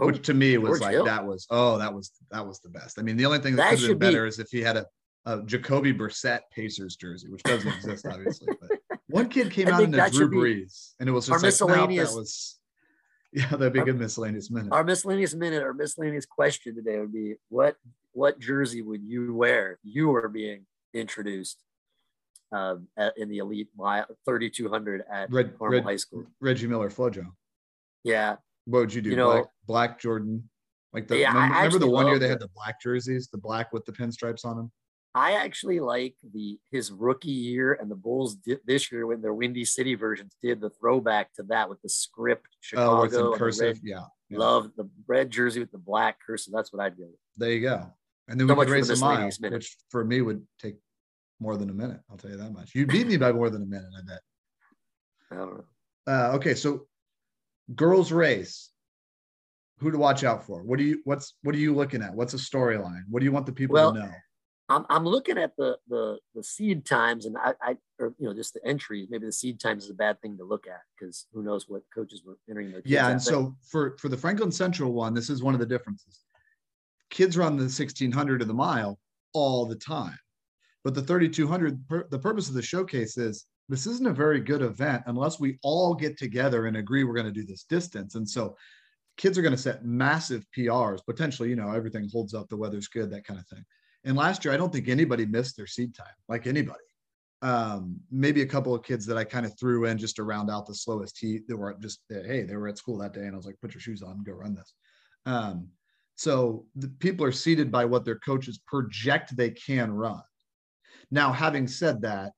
oh, which to me was George like Hill. that was oh that was that was the best. I mean, the only thing that, that could have been better be... is if he had a, a Jacoby Brissett Pacers jersey, which doesn't exist obviously, but one kid came out in a Drew Brees, and it was just our like, miscellaneous. that was yeah, that'd be a good miscellaneous minute. Our miscellaneous minute, our miscellaneous question today would be what what jersey would you wear? If You were being introduced um, at, in the elite mile 3200 at Red, Red, High School. Reggie Miller Flojo. Yeah. What would you do? You know, black, black Jordan. Like the yeah, remember, remember the one year they had the black jerseys, the black with the pinstripes on them. I actually like the his rookie year and the Bulls did this year when their Windy City versions did the throwback to that with the script Chicago oh, cursive. Red, yeah, yeah, love the red jersey with the black cursive. That's what I'd do. There you go. And then so we could race a mile, which for me would take more than a minute. I'll tell you that much. You beat me by more than a minute, I bet. I don't know. Uh, okay, so girls race. Who to watch out for? What do you what's what are you looking at? What's a storyline? What do you want the people well, to know? I'm, I'm looking at the the the seed times and I, I or you know just the entries. Maybe the seed times is a bad thing to look at because who knows what coaches were entering their. Yeah, and so for for the Franklin Central one, this is one of the differences. Kids run the 1600 of the mile all the time, but the 3200. the purpose of the showcase is this isn't a very good event unless we all get together and agree we're going to do this distance. And so kids are going to set massive PRs, potentially, you know, everything holds up, the weather's good, that kind of thing. And last year, I don't think anybody missed their seed time, like anybody. Um, maybe a couple of kids that I kind of threw in just to round out the slowest heat that were just, hey, they were at school that day. And I was like, put your shoes on go run this. Um, so the people are seated by what their coaches project they can run. Now, having said that,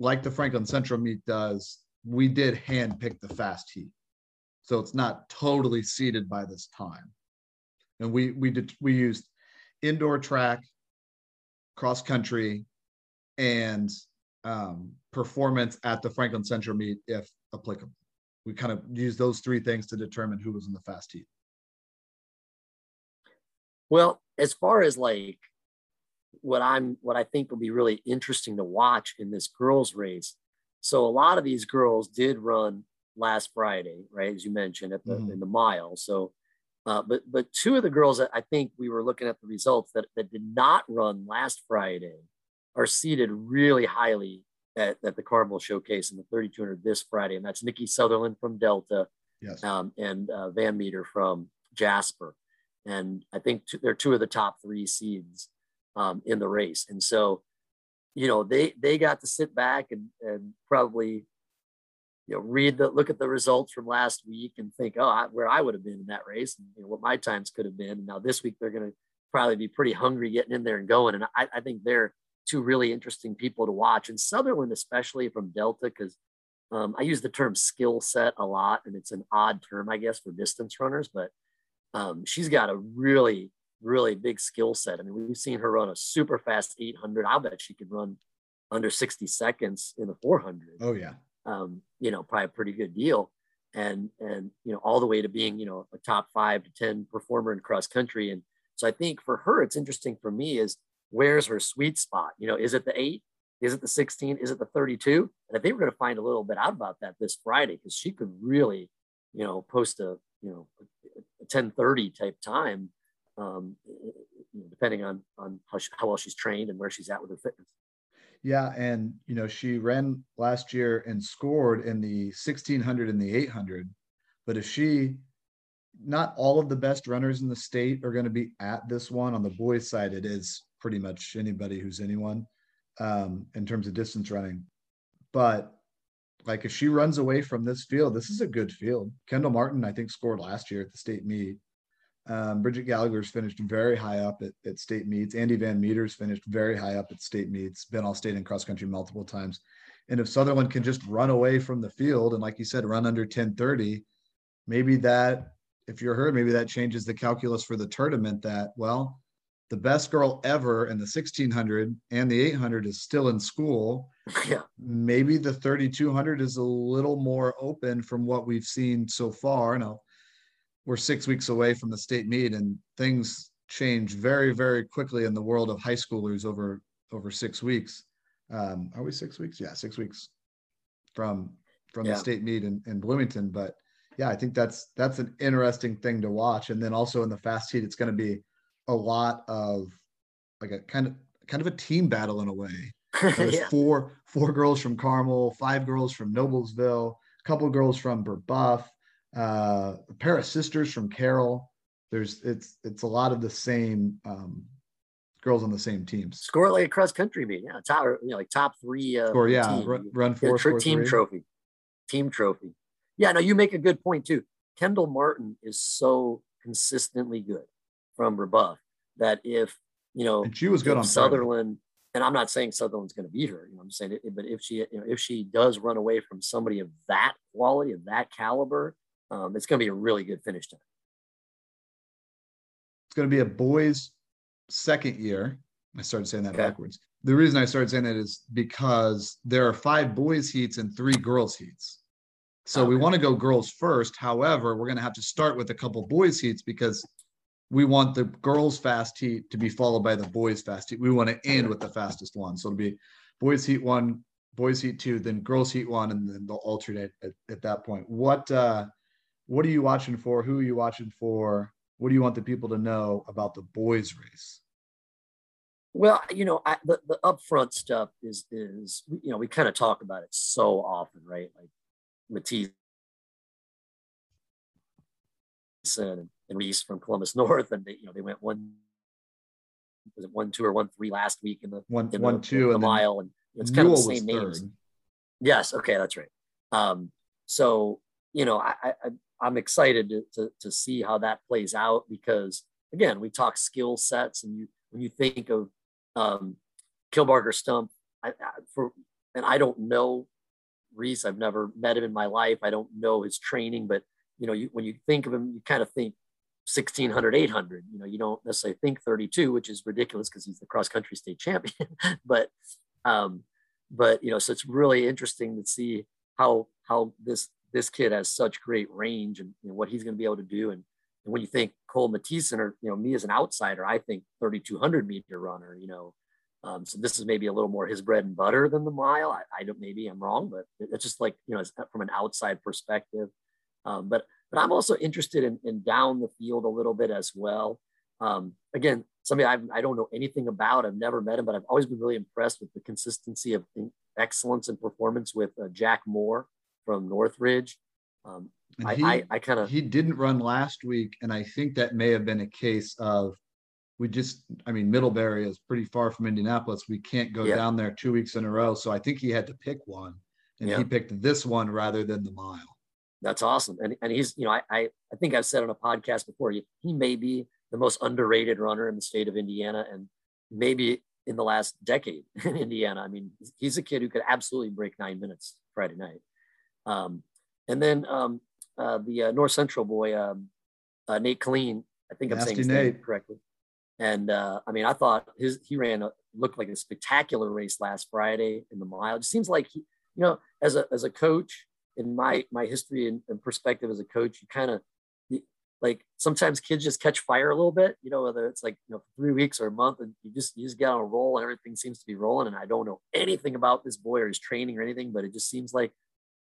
like the Franklin Central meet does, we did hand pick the fast heat. So it's not totally seeded by this time. And we we did we used indoor track, cross country, and um, performance at the Franklin Central meet if applicable. We kind of use those three things to determine who was in the fast heat. Well, as far as like what I'm what I think will be really interesting to watch in this girls race. So a lot of these girls did run last Friday, right? As you mentioned at the mm-hmm. in the mile. So uh, but but two of the girls that I think we were looking at the results that, that did not run last Friday are seated really highly at, at the Carmel Showcase in the 3200 this Friday, and that's Nikki Sutherland from Delta, yes. um, and uh, Van Meter from Jasper, and I think they they're two of the top three seeds um, in the race, and so you know they they got to sit back and and probably you know read the look at the results from last week and think oh I, where I would have been in that race and you know, what my times could have been. And now this week they're going to probably be pretty hungry getting in there and going, and I, I think they're two really interesting people to watch. And Sutherland, especially from Delta, because um, I use the term skill set a lot, and it's an odd term, I guess, for distance runners, but um, she's got a really, really big skill set. I mean, we've seen her run a super fast 800. I'll bet she could run under 60 seconds in the 400. Oh, yeah. Um, you know, probably a pretty good deal. And, and, you know, all the way to being, you know, a top five to 10 performer in cross country. And so I think for her, it's interesting for me is where's her sweet spot? You know, is it the eight? Is it the 16? Is it the 32? And I think we're going to find a little bit out about that this Friday because she could really, you know, post a, you know, a 1030 type time, um, depending on, on how, she, how well she's trained and where she's at with her fitness. Yeah. And, you know, she ran last year and scored in the 1600 and the 800. But if she, not all of the best runners in the state are going to be at this one on the boys' side, it is pretty much anybody who's anyone um, in terms of distance running. But like if she runs away from this field, this is a good field. Kendall Martin, I think, scored last year at the state meet. Um, Bridget Gallagher's finished very high up at, at state meets. Andy Van Meters finished very high up at state meets, been all state and cross country multiple times. And if Sutherland can just run away from the field and, like you said, run under 1030, maybe that, if you're her, maybe that changes the calculus for the tournament that, well, the best girl ever in the 1600 and the 800 is still in school. Yeah. Maybe the 3200 is a little more open from what we've seen so far. Now, we're six weeks away from the state meet, and things change very, very quickly in the world of high schoolers over over six weeks. Um, are we six weeks? Yeah, six weeks from from yeah. the state meet in, in Bloomington. But yeah, I think that's that's an interesting thing to watch. And then also in the fast heat, it's going to be a lot of like a kind of kind of a team battle in a way. There's yeah. four four girls from Carmel, five girls from Noblesville, a couple girls from Brebeuf, uh, a pair of sisters from Carroll. There's it's it's a lot of the same um, girls on the same teams. Score like a cross country meet, yeah, top you know like top three. Uh, score, yeah, run, run four, yeah, team three. trophy, team trophy. Yeah, no, you make a good point too. Kendall Martin is so consistently good from Brebeuf that if you know and she was good on Sutherland, and I'm not saying Sutherland's going to beat her. You know, I'm saying, it, but if she you know if she does run away from somebody of that quality of that caliber, um, it's going to be a really good finish time. It's going to be a boys' second year. I started saying that okay. backwards. The reason I started saying that is because there are five boys' heats and three girls' heats. So okay. we want to go girls first. However, we're going to have to start with a couple boys' heats because we want the girls fast heat to be followed by the boys fast heat. We want to end with the fastest one. So it'll be boys heat one, boys heat two, then girls heat one, and then they'll alternate at, at that point. What uh, what are you watching for? Who are you watching for? What do you want the people to know about the boys race? Well, you know, I, the the upfront stuff is is you know we kind of talk about it so often, right? Like Matisse and and Reese from Columbus North, and they, you know they went one was it one two or one three last week in the one in one the, two the and mile, and it's kind of the same names. Yes, okay, that's right. Um, so you know, I, I I'm excited to, to to see how that plays out because again, we talk skill sets, and you when you think of um, Kilbarger Stump, I, I, for and I don't know Reese. I've never met him in my life. I don't know his training, but you know, you, when you think of him, you kind of think 1600, 800. You know, you don't necessarily think 32, which is ridiculous because he's the cross country state champion. but, um, but you know, so it's really interesting to see how how this this kid has such great range and you know, what he's going to be able to do. And, and when you think Cole Mathiesen or you know me as an outsider, I think 3200 meter runner. You know, um, so this is maybe a little more his bread and butter than the mile. I, I don't maybe I'm wrong, but it's just like you know from an outside perspective. Um, but but I'm also interested in, in down the field a little bit as well. Um, again, somebody I've, I don't know anything about. I've never met him, but I've always been really impressed with the consistency of excellence and performance with uh, Jack Moore from Northridge. Um, I, he, I, I kind of he didn't run last week, and I think that may have been a case of we just I mean Middlebury is pretty far from Indianapolis. We can't go yeah. down there two weeks in a row, so I think he had to pick one, and yeah. he picked this one rather than the mile that's awesome. And, and he's, you know, I, I, I think I've said on a podcast before, he, he may be the most underrated runner in the state of Indiana and maybe in the last decade in Indiana. I mean, he's a kid who could absolutely break nine minutes Friday night. Um, and then um, uh, the uh, North Central boy, um, uh, Nate Colleen, I think I'm saying his Nate. name correctly. And uh, I mean, I thought his he ran a, looked like a spectacular race last Friday in the mile. It seems like he, you know, as a as a coach, in my my history and, and perspective as a coach, you kind of like sometimes kids just catch fire a little bit, you know, whether it's like you know three weeks or a month, and you just you just get on a roll and everything seems to be rolling. And I don't know anything about this boy or his training or anything, but it just seems like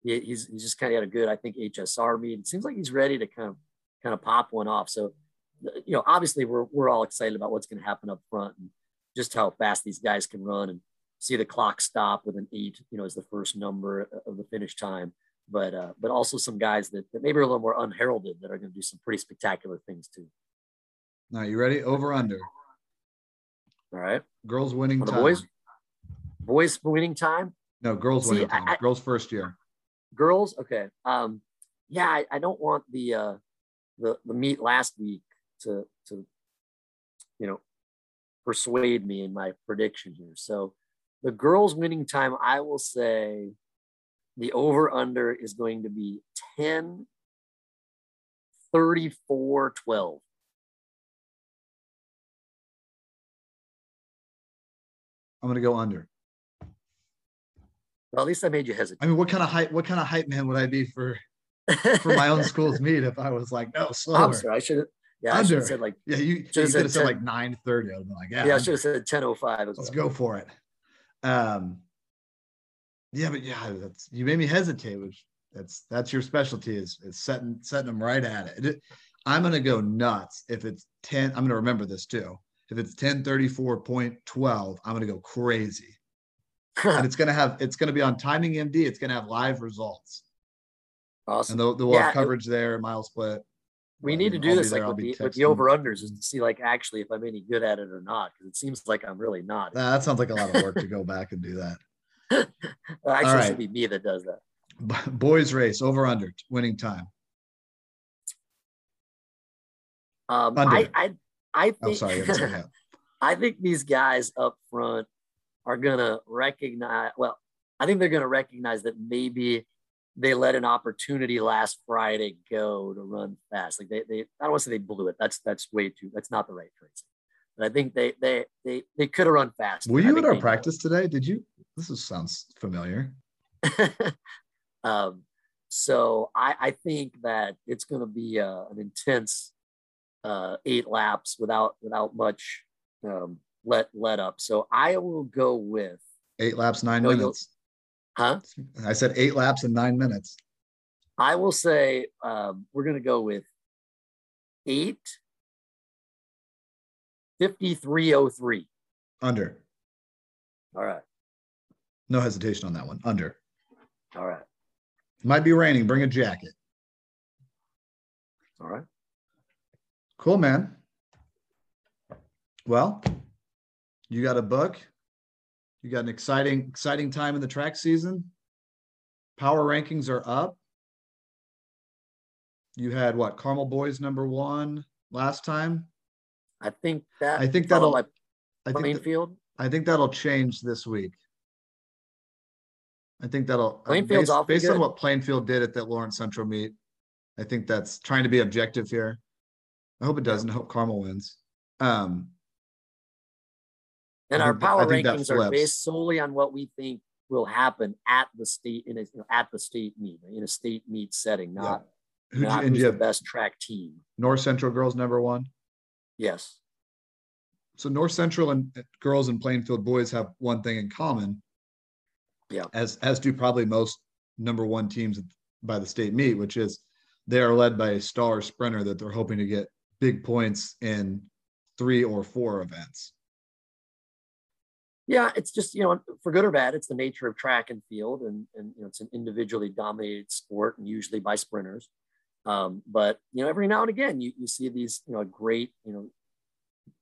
he, he's he's just kind of had a good, I think, HSR meet. It seems like he's ready to kind of kind of pop one off. So, you know, obviously we're we're all excited about what's going to happen up front and just how fast these guys can run and see the clock stop with an eight, you know, as the first number of the finish time but uh, but also some guys that, that maybe are a little more unheralded that are going to do some pretty spectacular things too. Now you ready? Over under. All right. Girls winning time. Boys. Boys winning time. No, girls See, winning time. I, girls first year. Girls. Okay. Um. Yeah, I, I don't want the uh the the meet last week to to you know persuade me in my prediction here. So the girls winning time, I will say the over under is going to be 10 34 12. I'm going to go under. Well, at least I made you hesitate. I mean, what kind of hype? What kind of hype man would I be for for my own school's meet if I was like, no, slower? I'm sorry, I should have. Yeah, under. I said like yeah, you, you could have said like nine thirty. I'd been like, yeah, yeah, I should have said ten oh five. Let's well. go for it. Um, yeah, but yeah, that's you made me hesitate, which that's that's your specialty is is setting setting them right at it. it I'm gonna go nuts if it's 10. I'm gonna remember this too. If it's 1034.12, I'm gonna go crazy. And it's gonna have it's gonna be on timing MD, it's gonna have live results. Awesome. And they'll, they'll yeah, have coverage there, mile split. We need to do this like with the, with the, over unders and see like actually if I'm any good at it or not because it seems like I'm really not. Nah, that sounds like a lot of work to go back and do that. well, actually, right. it should be me that does that. Boys race over under winning time. Um, under. I, I, I think. Oh, sorry, I think these guys up front are gonna recognize. Well, I think they're gonna recognize that maybe they let an opportunity last Friday go to run fast. Like they, they I don't want to say they blew it. That's that's way too. That's not the right phrase. But I think they they they they could have run fast. Were you at our practice today? Did you? This is, sounds familiar. um, so I, I think that it's going to be uh, an intense uh, eight laps without without much um, let let up. So I will go with eight laps, nine minutes. Huh? I said eight laps in nine minutes. I will say um, we're going to go with eight 5303. Under. All right. No hesitation on that one. Under. All right. Might be raining. Bring a jacket. All right. Cool, man. Well, you got a book. You got an exciting, exciting time in the track season. Power rankings are up. You had what? Carmel Boys number one last time. I think that. I think that'll. I think, that, I think that'll change this week. I think that'll uh, Plainfield's based, based on what Plainfield did at that Lawrence Central meet. I think that's trying to be objective here. I hope it doesn't. I hope Carmel wins. Um, And our power that rankings are based solely on what we think will happen at the state in a, you know, at the state meet in a state meet setting, not who do you, not who's the best track team. North Central girls number one. Yes. So North Central and uh, girls and Plainfield boys have one thing in common. Yeah. As as do probably most number one teams by the state meet, which is they are led by a star sprinter that they're hoping to get big points in three or four events. Yeah, it's just you know, for good or bad, it's the nature of track and field, and and you know, it's an individually dominated sport, and usually by sprinters. Um, but you know, every now and again, you you see these you know a great you know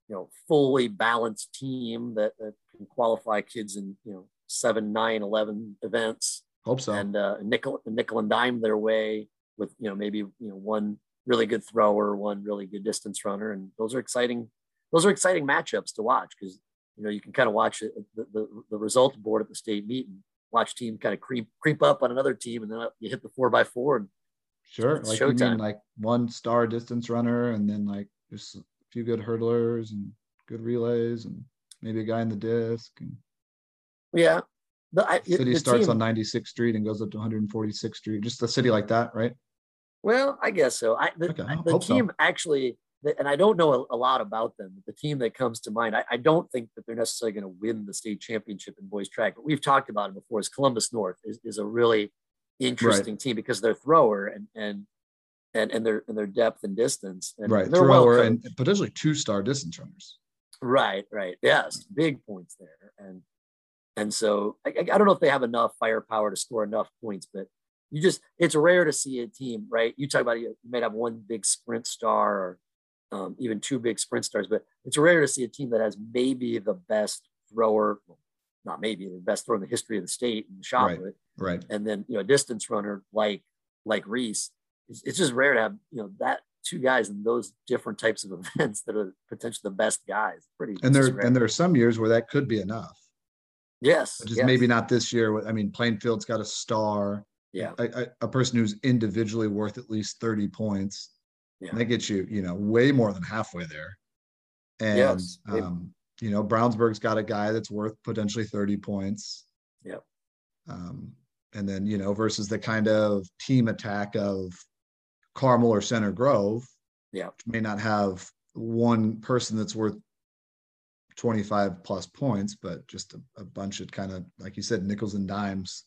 you know fully balanced team that, that can qualify kids in you know seven, nine, 11 events, Hope so. and uh, nickel nickel and dime their way with you know maybe you know one really good thrower, one really good distance runner, and those are exciting. Those are exciting matchups to watch because you know you can kind of watch it, the, the the result board at the state meet and watch team kind of creep creep up on another team, and then you hit the four by four, and Sure. Like you mean like one star distance runner and then like just a few good hurdlers and good relays and maybe a guy in the disc and yeah, the, I, city starts team- on 96th Street and goes up to 146th Street. Just a city like that, right? Well, I guess so. I the, Okay, I the hope so. team actually, and I don't know a, lot about them. The team that comes to mind, I, I don't think that they're necessarily going to win the state championship in boys track. But we've talked about it before. Is Columbus North is, is a really interesting team because they're thrower and and and and their and their depth and distance. And right. they're well Thrower and potentially two star distance runners. Right, right. Yes, big points there. And and so I, I I don't know if they have enough firepower to score enough points, but you just it's rare to see a team, right? You talk about you might have one big sprint star or um, even two big sprint stars, but it's rare to see a team that has maybe the best thrower, well, not maybe the best thrower in the history of the state and the shot Right. put, Right. and then you know a distance runner like like Reese. It's, it's just rare to have you know that two guys in those different types of events that are potentially the best guys. Pretty And there rare. and there are some years where that could be enough. yes, Just yes. maybe not this year. I mean, Plainfield's got a star. Yeah. A, a, a person who's individually worth at least 30 points. Yeah. That gets you, you know, way more than halfway there. And Yes, um, you know, Brownsburg's got a guy that's worth potentially 30 points. Yep. Um, and then, you know, versus the kind of team attack of Carmel or Center Grove. Yeah. which May not have one person that's worth 25 plus points, but just a, a bunch of kind of, like you said, nickels and dimes,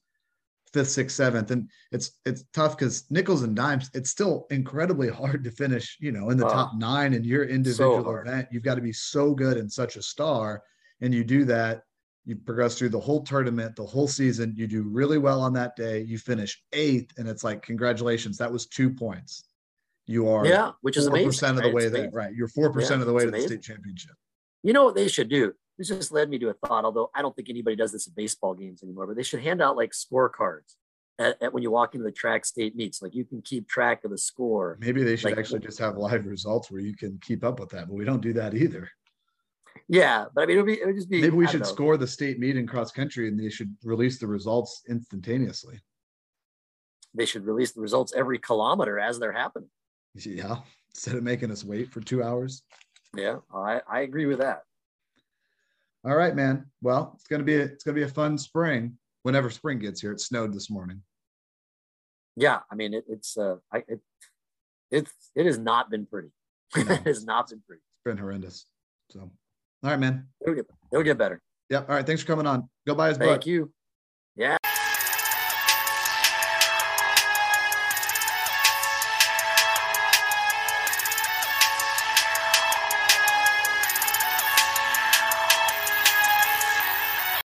fifth, sixth, seventh. And it's it's tough because nickels and dimes, it's still incredibly hard to finish, you know, in the Oh, top nine in your individual hard. event. You've got to be so good and such a star. And you do that, you progress through the whole tournament, the whole season, you do really well on that day, you finish eighth, and it's like, congratulations, that was two points. You are yeah, which is four percent of right? the way It's there, right? You're four percent Yeah, of the way to the state championship. You know what they should do? This just led me to a thought, although I don't think anybody does this at baseball games anymore, but they should hand out like scorecards at, at when you walk into the track state meets. Like you can keep track of the score. Maybe they should Like- actually just have live results where you can keep up with that, but we don't do that either. Yeah, but I mean, it would, be, it would just be. Maybe we should know. score the state meet in cross country and they should release the results instantaneously. They should release the results every kilometer as they're happening. Yeah, instead of making us wait for two hours. Yeah, I, I agree with that. All right, man. Well, it's gonna be a, it's gonna be a fun spring. Whenever spring gets here, it snowed this morning. Yeah, I mean, it, it's uh, I, it, it's it has not been pretty. No. it has not been pretty. It's been horrendous. So, all right, man. It'll get, it'll get better. Yep. All right. Thanks for coming on. Go buy his book. Thank you. Yeah.